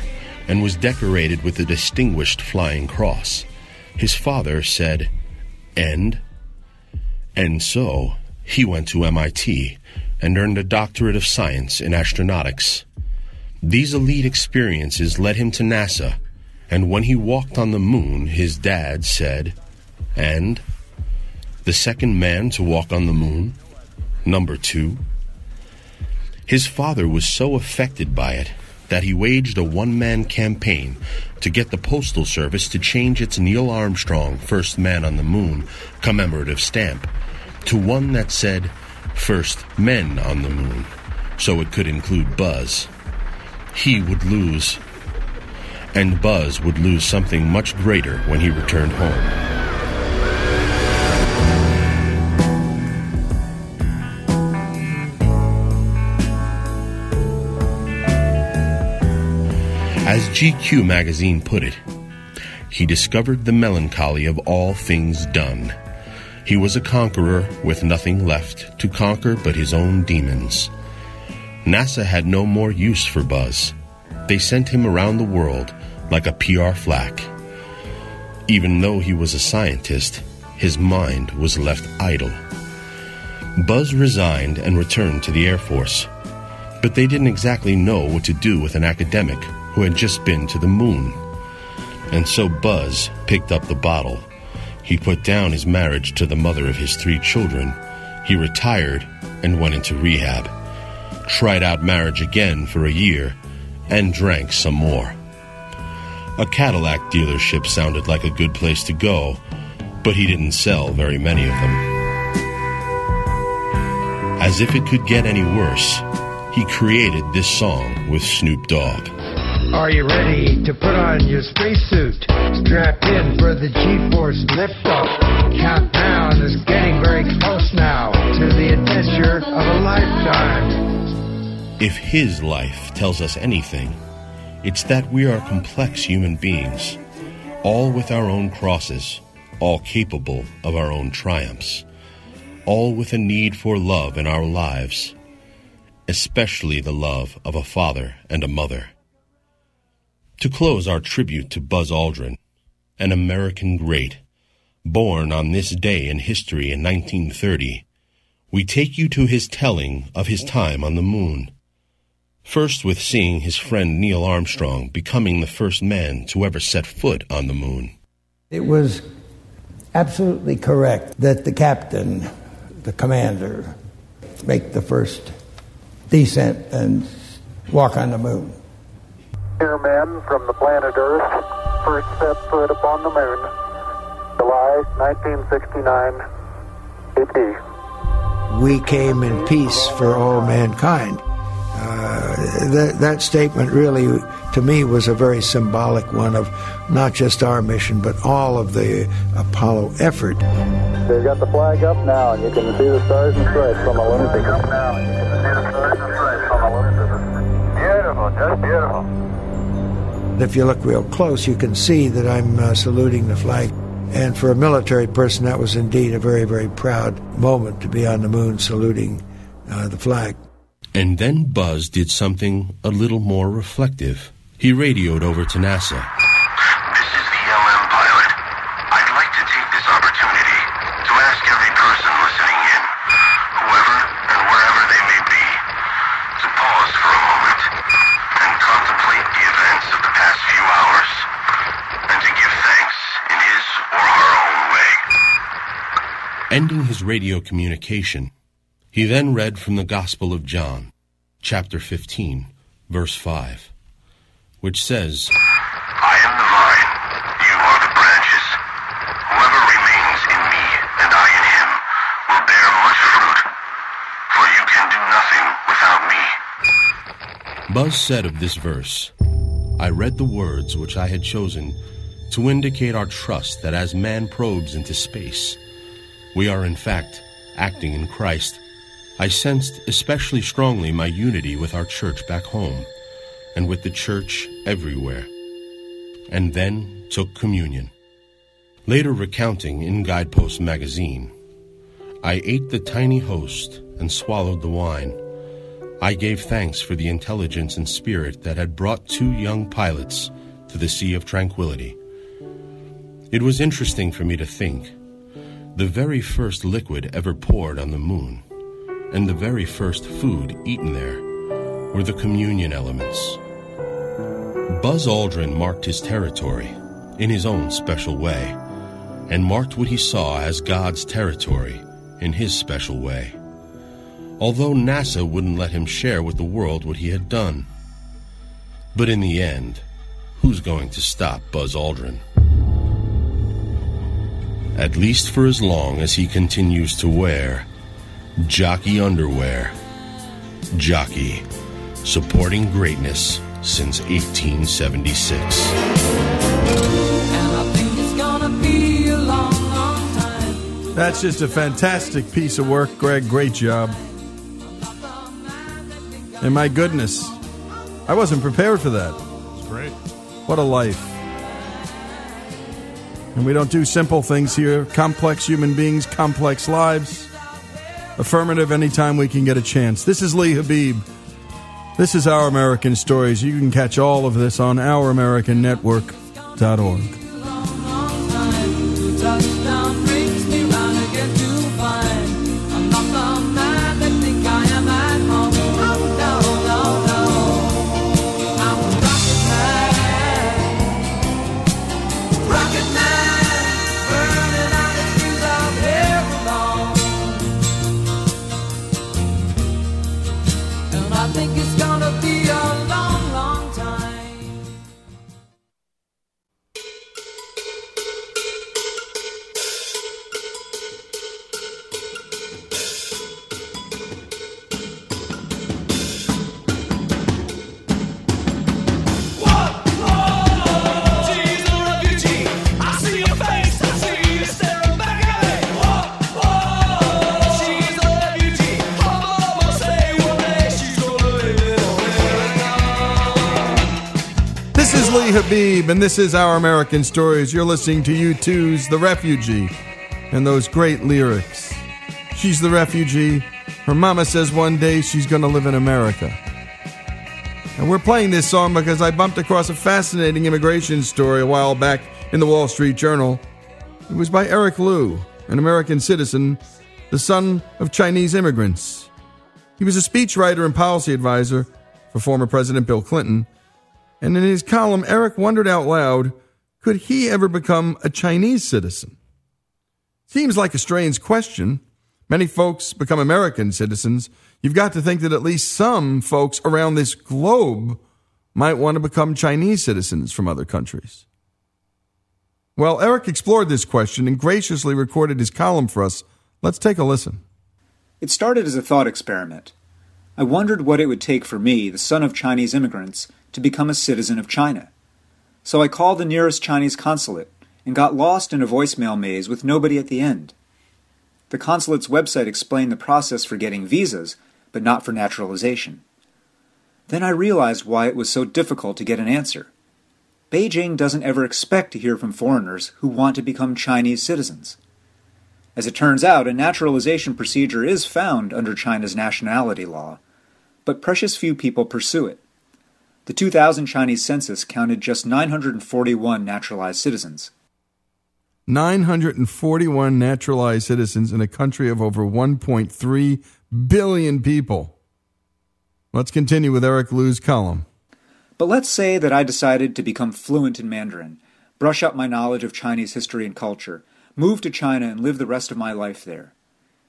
and was decorated with the Distinguished Flying Cross, his father said, And? And so he went to MIT and earned a doctorate of science in astronautics. These elite experiences led him to NASA, and when he walked on the moon, his dad said, And? The second man to walk on the moon? Number two? His father was so affected by it that he waged a one man campaign to get the Postal Service to change its Neil Armstrong First Man on the Moon commemorative stamp to one that said First Men on the Moon, so it could include Buzz. He would lose. And Buzz would lose something much greater when he returned home. As GQ magazine put it, he discovered the melancholy of all things done. He was a conqueror with nothing left to conquer but his own demons. NASA had no more use for Buzz. They sent him around the world like a PR flack. Even though he was a scientist, his mind was left idle. Buzz resigned and returned to the Air Force. But they didn't exactly know what to do with an academic who had just been to the moon. And so Buzz picked up the bottle. He put down his marriage to the mother of his three children. He retired and went into rehab. Tried out marriage again for a year and drank some more. A Cadillac dealership sounded like a good place to go, but he didn't sell very many of them. As if it could get any worse, he created this song with Snoop Dogg. Are you ready to put on your spacesuit? Strap in for the G-force liftoff. Countdown is getting very close now to the adventure of a lifetime. If his life tells us anything, it's that we are complex human beings, all with our own crosses, all capable of our own triumphs, all with a need for love in our lives, especially the love of a father and a mother. To close our tribute to Buzz Aldrin, an American great, born on this day in history in 1930, we take you to his telling of his time on the moon. First with seeing his friend Neil Armstrong becoming the first man to ever set foot on the moon. It was absolutely correct that the captain, the commander, make the first descent and walk on the moon. Here, men from the planet Earth, first set foot upon the moon. July 1969. AP. We came in peace for all mankind. Uh, that, that statement really, to me, was a very symbolic one of not just our mission, but all of the Apollo effort. They've got the flag up now, and you can see the stars and stripes on the lunar surface. up now, and you can see the stars and stripes on the lunar surface. Beautiful, just beautiful. If you look real close, you can see that I'm uh, saluting the flag. And for a military person, that was indeed a very, very proud moment to be on the moon saluting uh, the flag. And then Buzz did something a little more reflective. He radioed over to NASA. Ending his radio communication, he then read from the Gospel of John, chapter 15, verse 5, which says, I am the vine, you are the branches. Whoever remains in me and I in him will bear much fruit, for you can do nothing without me. Buzz said of this verse, I read the words which I had chosen to indicate our trust that as man probes into space, we are in fact acting in Christ. I sensed especially strongly my unity with our church back home and with the church everywhere, and then took communion. Later recounting in Guidepost magazine, I ate the tiny host and swallowed the wine. I gave thanks for the intelligence and spirit that had brought two young pilots to the Sea of Tranquility. It was interesting for me to think the very first liquid ever poured on the moon and the very first food eaten there were the communion elements. Buzz Aldrin marked his territory in his own special way and marked what he saw as God's territory in his special way. Although NASA wouldn't let him share with the world what he had done. But in the end, who's going to stop Buzz Aldrin? At least for as long as he continues to wear jockey underwear. Jockey, supporting greatness since 1876. That's just a fantastic piece of work, Greg. Great job. And my goodness, I wasn't prepared for that. It's great. What a life. And we don't do simple things here. Complex human beings, complex lives. Affirmative anytime we can get a chance. This is Lee Habib. This is Our American Stories. You can catch all of this on ouramericannetwork.org. And this is Our American Stories. You're listening to U2's The Refugee and those great lyrics. She's the refugee. Her mama says one day she's going to live in America. And we're playing this song because I bumped across a fascinating immigration story a while back in the Wall Street Journal. It was by Eric Liu, an American citizen, the son of Chinese immigrants. He was a speechwriter and policy advisor for former President Bill Clinton. And in his column, Eric wondered out loud could he ever become a Chinese citizen? Seems like a strange question. Many folks become American citizens. You've got to think that at least some folks around this globe might want to become Chinese citizens from other countries. Well, Eric explored this question and graciously recorded his column for us. Let's take a listen. It started as a thought experiment. I wondered what it would take for me, the son of Chinese immigrants, to become a citizen of China. So I called the nearest Chinese consulate and got lost in a voicemail maze with nobody at the end. The consulate's website explained the process for getting visas, but not for naturalization. Then I realized why it was so difficult to get an answer. Beijing doesn't ever expect to hear from foreigners who want to become Chinese citizens. As it turns out, a naturalization procedure is found under China's nationality law, but precious few people pursue it. The 2000 Chinese census counted just 941 naturalized citizens. 941 naturalized citizens in a country of over 1.3 billion people. Let's continue with Eric Liu's column. But let's say that I decided to become fluent in Mandarin, brush up my knowledge of Chinese history and culture, move to China and live the rest of my life there.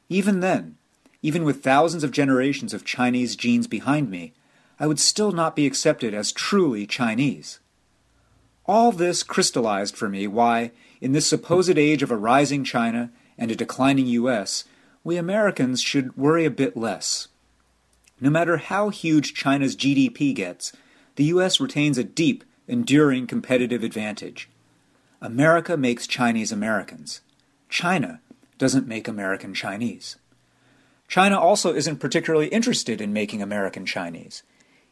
Even then, even with thousands of generations of Chinese genes behind me, I would still not be accepted as truly Chinese. All this crystallized for me why, in this supposed age of a rising China and a declining U.S., we Americans should worry a bit less. No matter how huge China's GDP gets, the U.S. retains a deep, enduring competitive advantage. America makes Chinese Americans. China doesn't make American Chinese. China also isn't particularly interested in making American Chinese.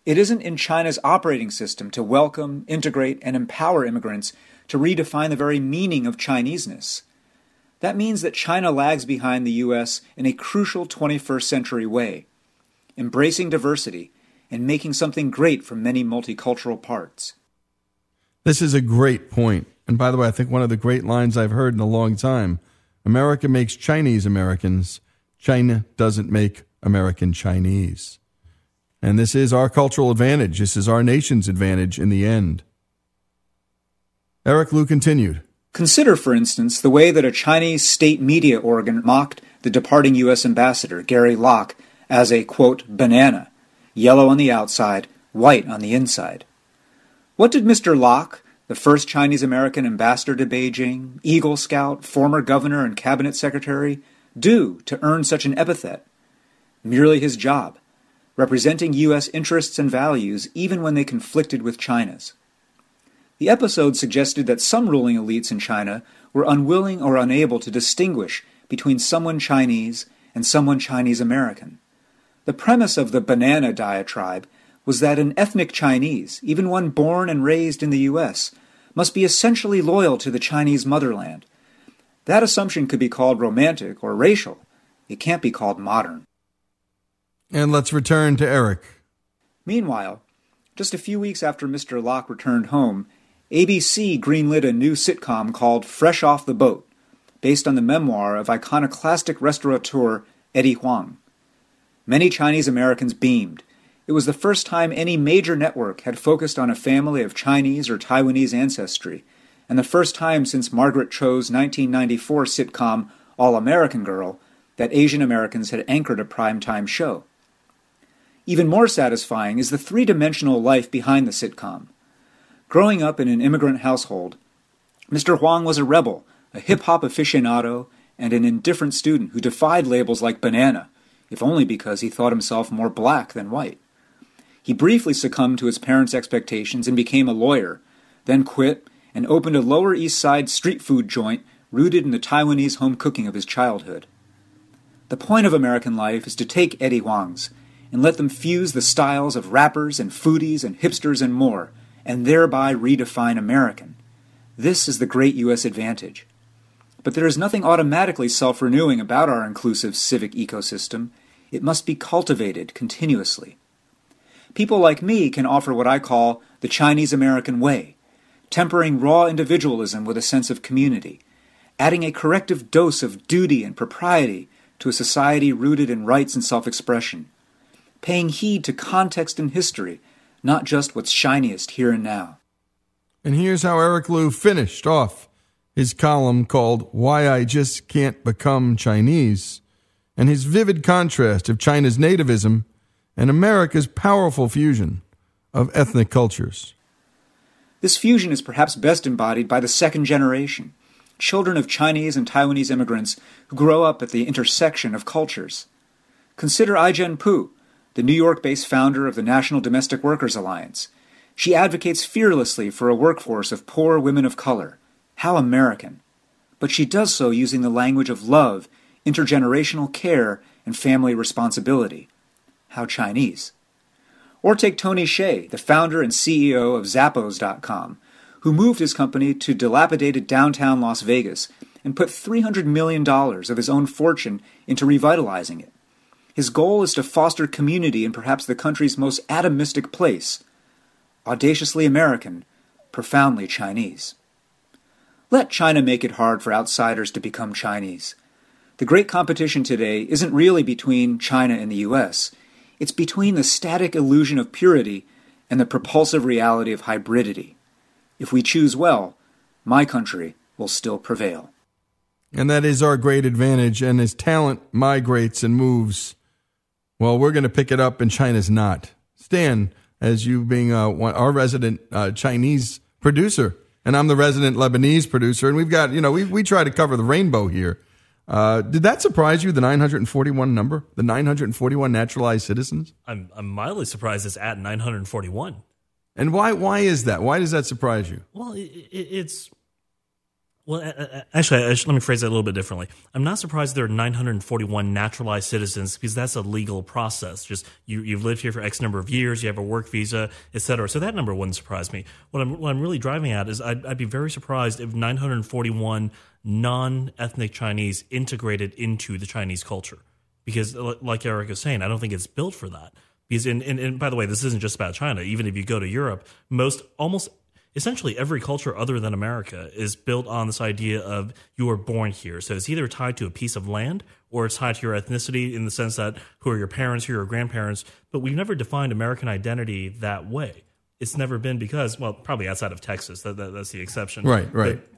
It isn't in China's operating system to welcome, integrate, and empower immigrants to redefine the very meaning of Chineseness. That means that China lags behind the U.S. in a crucial 21st century way, embracing diversity and making something great from many multicultural parts. This is a great point. And by the way, I think one of the great lines I've heard in a long time America makes Chinese Americans, China doesn't make American Chinese. And this is our cultural advantage. This is our nation's advantage in the end. Eric Liu continued. Consider, for instance, the way that a Chinese state media organ mocked the departing U.S. ambassador, Gary Locke, as a, quote, banana, yellow on the outside, white on the inside. What did Mr. Locke, the first Chinese American ambassador to Beijing, Eagle Scout, former governor, and cabinet secretary, do to earn such an epithet? Merely his job, representing U.S. interests and values even when they conflicted with China's. The episode suggested that some ruling elites in China were unwilling or unable to distinguish between someone Chinese and someone Chinese American. The premise of the banana diatribe was that an ethnic Chinese, even one born and raised in the U.S., must be essentially loyal to the Chinese motherland. That assumption could be called romantic or racial. It can't be called modern. And let's return to Eric. Meanwhile, just a few weeks after Mr. Locke returned home, ABC greenlit a new sitcom called Fresh Off the Boat, based on the memoir of iconoclastic restaurateur Eddie Huang. Many Chinese Americans beamed. It was the first time any major network had focused on a family of Chinese or Taiwanese ancestry, and the first time since Margaret Cho's 1994 sitcom All American Girl that Asian Americans had anchored a primetime show. Even more satisfying is the three dimensional life behind the sitcom. Growing up in an immigrant household, Mr. Huang was a rebel, a hip hop aficionado, and an indifferent student who defied labels like banana, if only because he thought himself more black than white. He briefly succumbed to his parents' expectations and became a lawyer, then quit and opened a Lower East Side street food joint rooted in the Taiwanese home cooking of his childhood. The point of American life is to take Eddie Huang's and let them fuse the styles of rappers and foodies and hipsters and more, and thereby redefine American. This is the great U.S. advantage. But there is nothing automatically self renewing about our inclusive civic ecosystem. It must be cultivated continuously. People like me can offer what I call the Chinese American way, tempering raw individualism with a sense of community, adding a corrective dose of duty and propriety to a society rooted in rights and self expression, paying heed to context and history, not just what's shiniest here and now. And here's how Eric Liu finished off his column called Why I Just Can't Become Chinese, and his vivid contrast of China's nativism and America's powerful fusion of ethnic cultures. This fusion is perhaps best embodied by the second generation, children of Chinese and Taiwanese immigrants who grow up at the intersection of cultures. Consider Ai-Jen Poo, the New York based founder of the National Domestic Workers Alliance. She advocates fearlessly for a workforce of poor women of color. How American! But she does so using the language of love, intergenerational care, and family responsibility. How Chinese. Or take Tony Hsieh, the founder and CEO of Zappos.com, who moved his company to dilapidated downtown Las Vegas and put $300 million of his own fortune into revitalizing it. His goal is to foster community in perhaps the country's most atomistic place audaciously American, profoundly Chinese. Let China make it hard for outsiders to become Chinese. The great competition today isn't really between China and the US, it's between the static illusion of purity and the propulsive reality of hybridity. If we choose well, my country will still prevail. And that is our great advantage. And as talent migrates and moves, well, we're going to pick it up and China's not. Stan, as you being uh, one, our resident uh, Chinese producer, and I'm the resident Lebanese producer, and we've got, you know, we, we try to cover the rainbow here. Uh, did that surprise you, the 941 number, the 941 naturalized citizens? I'm, I'm mildly surprised it's at 941. And why, why is that? Why does that surprise you? Well, it, it, it's well, actually, let me phrase that a little bit differently. I'm not surprised there are 941 naturalized citizens because that's a legal process. Just you, you've lived here for X number of years, you have a work visa, et cetera. So that number wouldn't surprise me. What I'm, what I'm really driving at is I'd, I'd be very surprised if 941 non-ethnic Chinese integrated into the Chinese culture. Because, like Eric was saying, I don't think it's built for that. Because, and by the way, this isn't just about China. Even if you go to Europe, most almost essentially every culture other than America is built on this idea of you are born here. So it's either tied to a piece of land or it's tied to your ethnicity in the sense that who are your parents, who are your grandparents. But we've never defined American identity that way. It's never been because, well, probably outside of Texas, that, that that's the exception. Right, right. But,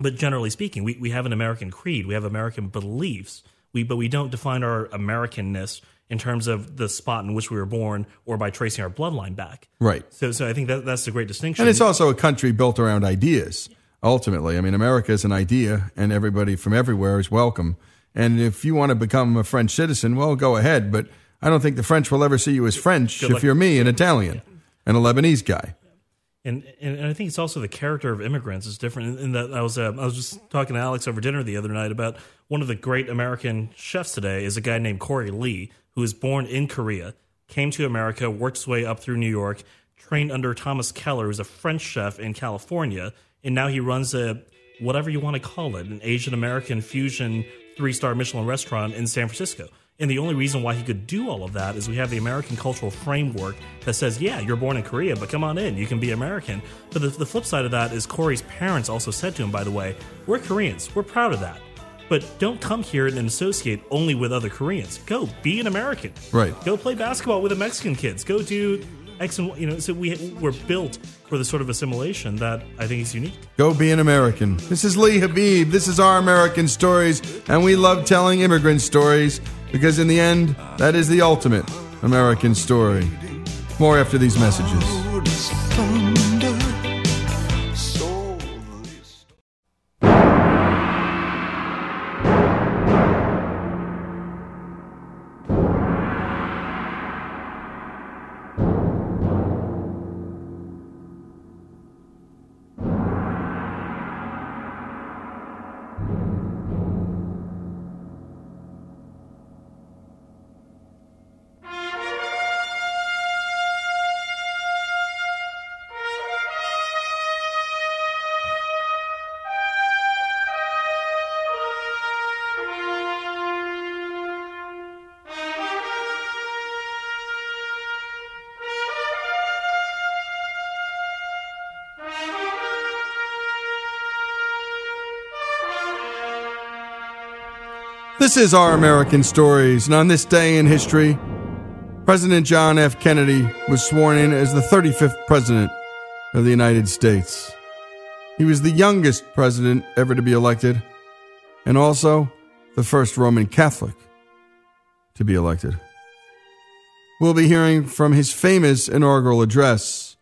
but generally speaking, we, we have an American creed, we have American beliefs, we but we don't define our Americanness in terms of the spot in which we were born or by tracing our bloodline back. Right. So, so I think that that's a great distinction. And it's also a country built around ideas, ultimately. I mean, America is an idea, and everybody from everywhere is welcome. And if you want to become a French citizen, well, go ahead. But I don't think the French will ever see you as French if you're me, an Italian, and a Lebanese guy. And, and I think it's also the character of immigrants is different. In that I was uh, I was just talking to Alex over dinner the other night about one of the great American chefs today is a guy named Corey Lee who was born in Korea, came to America, worked his way up through New York, trained under Thomas Keller, who's a French chef in California, and now he runs a whatever you want to call it, an Asian American fusion three star Michelin restaurant in San Francisco. And the only reason why he could do all of that is we have the American cultural framework that says, yeah, you're born in Korea, but come on in, you can be American. But the, the flip side of that is Corey's parents also said to him, by the way, we're Koreans, we're proud of that. But don't come here and associate only with other Koreans. Go be an American. Right. Go play basketball with the Mexican kids. Go do X and Y. You know, so we we're built for the sort of assimilation that I think is unique. Go be an American. This is Lee Habib. This is our American stories, and we love telling immigrant stories because, in the end, that is the ultimate American story. More after these messages. This is Our American Stories, and on this day in history, President John F. Kennedy was sworn in as the 35th President of the United States. He was the youngest president ever to be elected, and also the first Roman Catholic to be elected. We'll be hearing from his famous inaugural address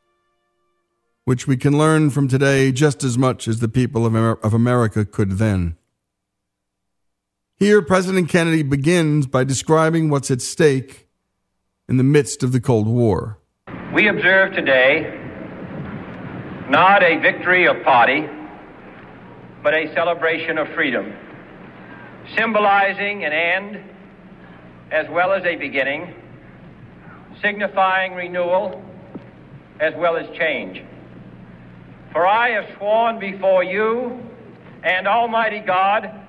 which we can learn from today just as much as the people of, America could then. Here, President Kennedy begins by describing what's at stake in the midst of the Cold War. We observe today not a victory of party, but a celebration of freedom, symbolizing an end as well as a beginning, signifying renewal as well as change. For I have sworn before you and Almighty God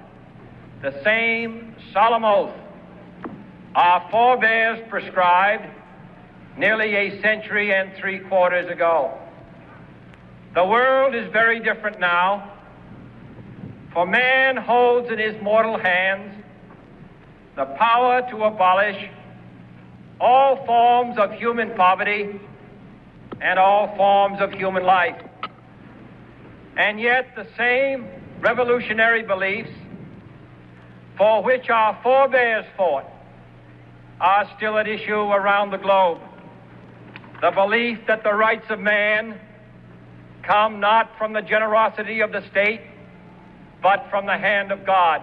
the same solemn oath our forebears prescribed nearly a century and three quarters ago. The world is very different now, for man holds in his mortal hands the power to abolish all forms of human poverty and all forms of human life. And yet, the same revolutionary beliefs for which our forebears fought are still at issue around the globe. The belief that the rights of man come not from the generosity of the state, but from the hand of God.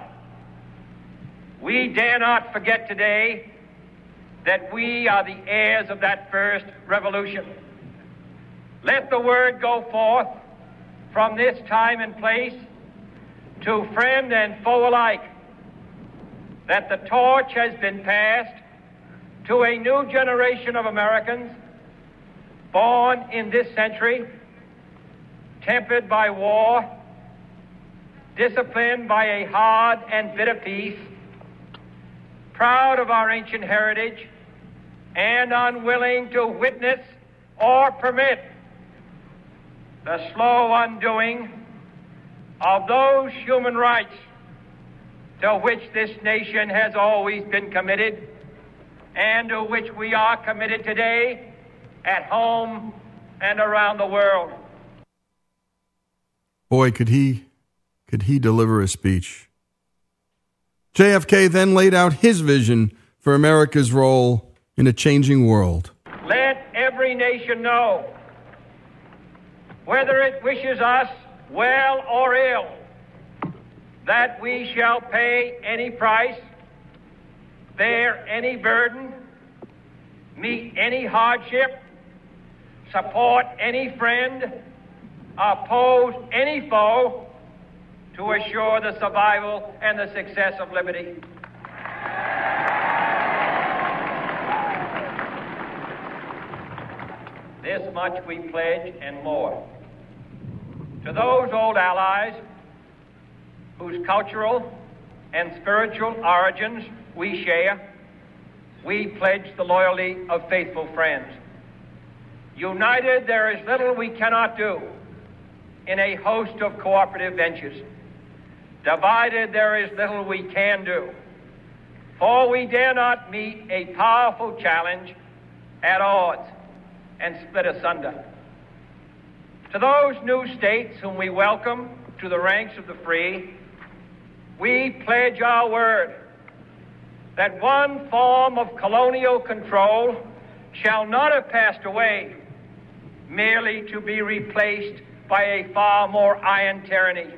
We dare not forget today that we are the heirs of that first revolution. Let the word go forth from this time and place to friend and foe alike that the torch has been passed to a new generation of Americans born in this century, tempered by war, disciplined by a hard and bitter peace, proud of our ancient heritage, and unwilling to witness or permit the slow undoing of those human rights to which this nation has always been committed and to which we are committed today at home and around the world. Boy, could he could he deliver a speech. JFK then laid out his vision for America's role in a changing world. Let every nation know, whether it wishes us well or ill, that we shall pay any price, bear any burden, meet any hardship, support any friend, oppose any foe to assure the survival and the success of liberty. This much we pledge and more. To those old allies whose cultural and spiritual origins we share, we pledge the loyalty of faithful friends. United, there is little we cannot do in a host of cooperative ventures. Divided, there is little we can do. For we dare not meet a powerful challenge at odds and split asunder. To those new states whom we welcome to the ranks of the free, we pledge our word that one form of colonial control shall not have passed away merely to be replaced by a far more iron tyranny.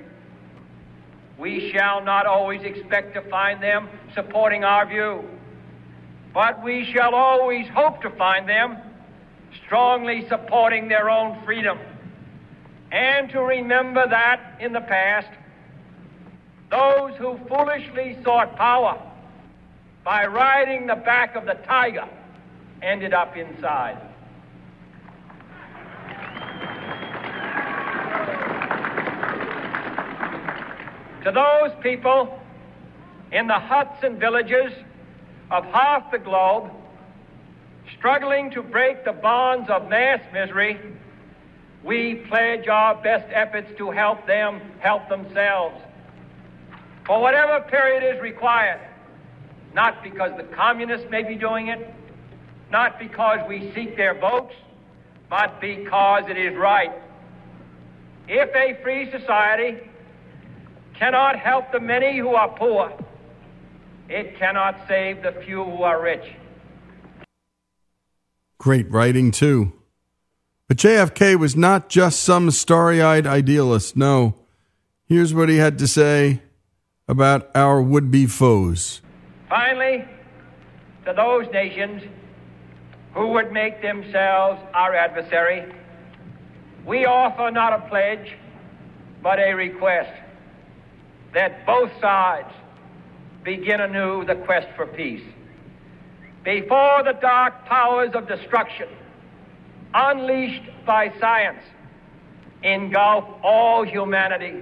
We shall not always expect to find them supporting our view, but we shall always hope to find them strongly supporting their own freedom. And to remember that in the past, those who foolishly sought power by riding the back of the tiger ended up inside. To those people in the huts and villages of half the globe struggling to break the bonds of mass misery, we pledge our best efforts to help them help themselves. For whatever period is required, not because the communists may be doing it, not because we seek their votes, but because it is right. If a free society cannot help the many who are poor, it cannot save the few who are rich. Great writing, too. But JFK was not just some starry eyed idealist. No. Here's what he had to say about our would be foes. Finally, to those nations who would make themselves our adversary, we offer not a pledge, but a request that both sides begin anew the quest for peace. Before the dark powers of destruction, unleashed by science, engulf all humanity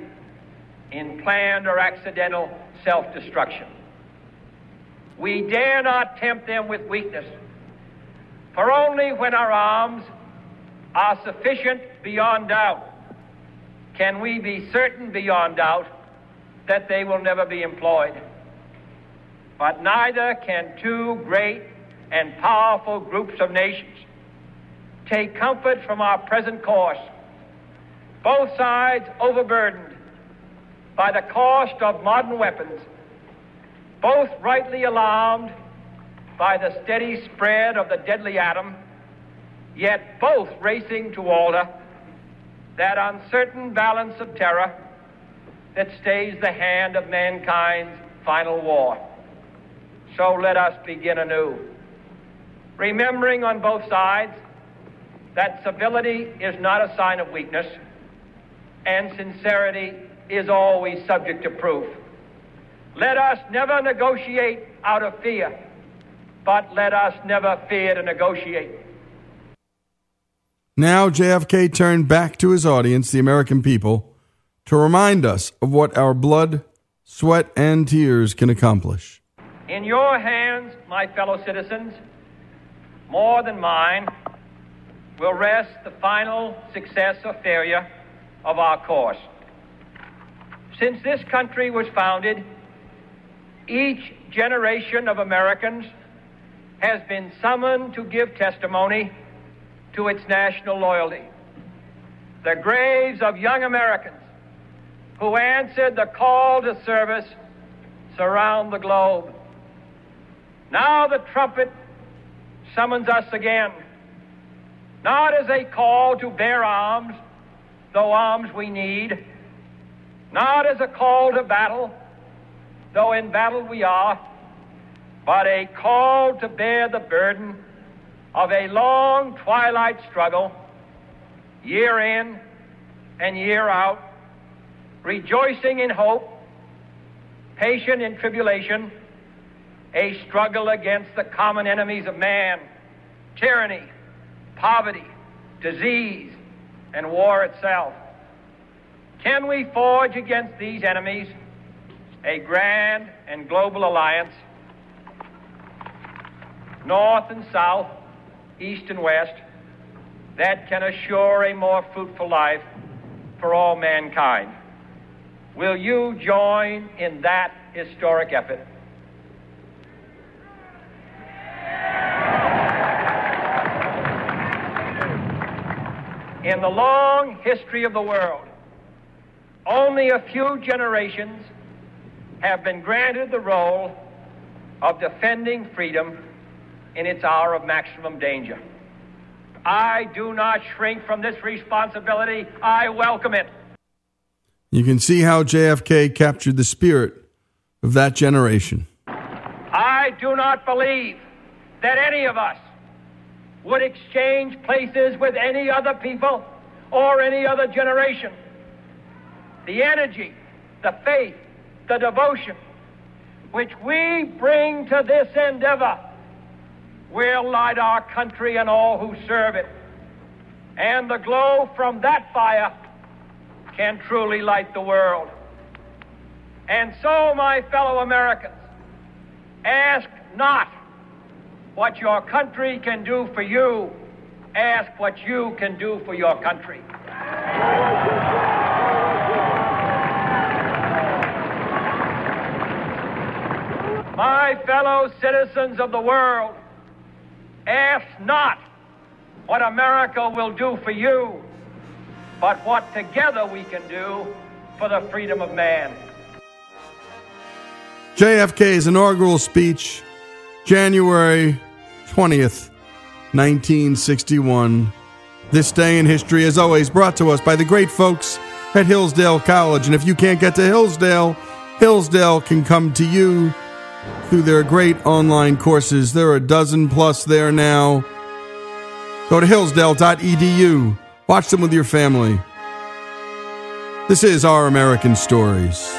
in planned or accidental self destruction. We dare not tempt them with weakness, for only when our arms are sufficient beyond doubt can we be certain beyond doubt that they will never be employed. But neither can two great and powerful groups of nations take comfort from our present course, both sides overburdened by the cost of modern weapons, both rightly alarmed by the steady spread of the deadly atom, yet both racing to alter that uncertain balance of terror that stays the hand of mankind's final war. So let us begin anew, remembering on both sides that civility is not a sign of weakness, and sincerity is always subject to proof. Let us never negotiate out of fear, but let us never fear to negotiate. Now JFK turned back to his audience, the American people, to remind us of what our blood, sweat, and tears can accomplish. In your hands, my fellow citizens, more than mine, will rest the final success or failure of our course. Since this country was founded, each generation of Americans has been summoned to give testimony to its national loyalty. The graves of young Americans who answered the call to service surround the globe. Now the trumpet summons us again, not as a call to bear arms, though arms we need, not as a call to battle, though in battle we are, but a call to bear the burden of a long twilight struggle, year in and year out, rejoicing in hope, patient in tribulation, a struggle against the common enemies of man tyranny, poverty, disease, and war itself. Can we forge against these enemies a grand and global alliance, north and south, east and west, that can assure a more fruitful life for all mankind? Will you join in that historic effort? In the long history of the world, only a few generations have been granted the role of defending freedom in its hour of maximum danger. I do not shrink from this responsibility. I welcome it. You can see how JFK captured the spirit of that generation. I do not believe that any of us would exchange places with any other people or any other generation. The energy, the faith, the devotion which we bring to this endeavor will light our country and all who serve it. And the glow from that fire can truly light the world. And so, my fellow Americans, ask not what your country can do for you, ask what you can do for your country. My fellow citizens of the world, ask not what America will do for you, but what together we can do for the freedom of man. JFK's inaugural speech, January 20th, 1961, This day in history, is always, brought to us by the great folks at Hillsdale College. And if you can't get to Hillsdale, Hillsdale can come to you through their great online courses. There are a dozen plus there now. Go to hillsdale.edu. Watch them with your family. This is Our American Stories.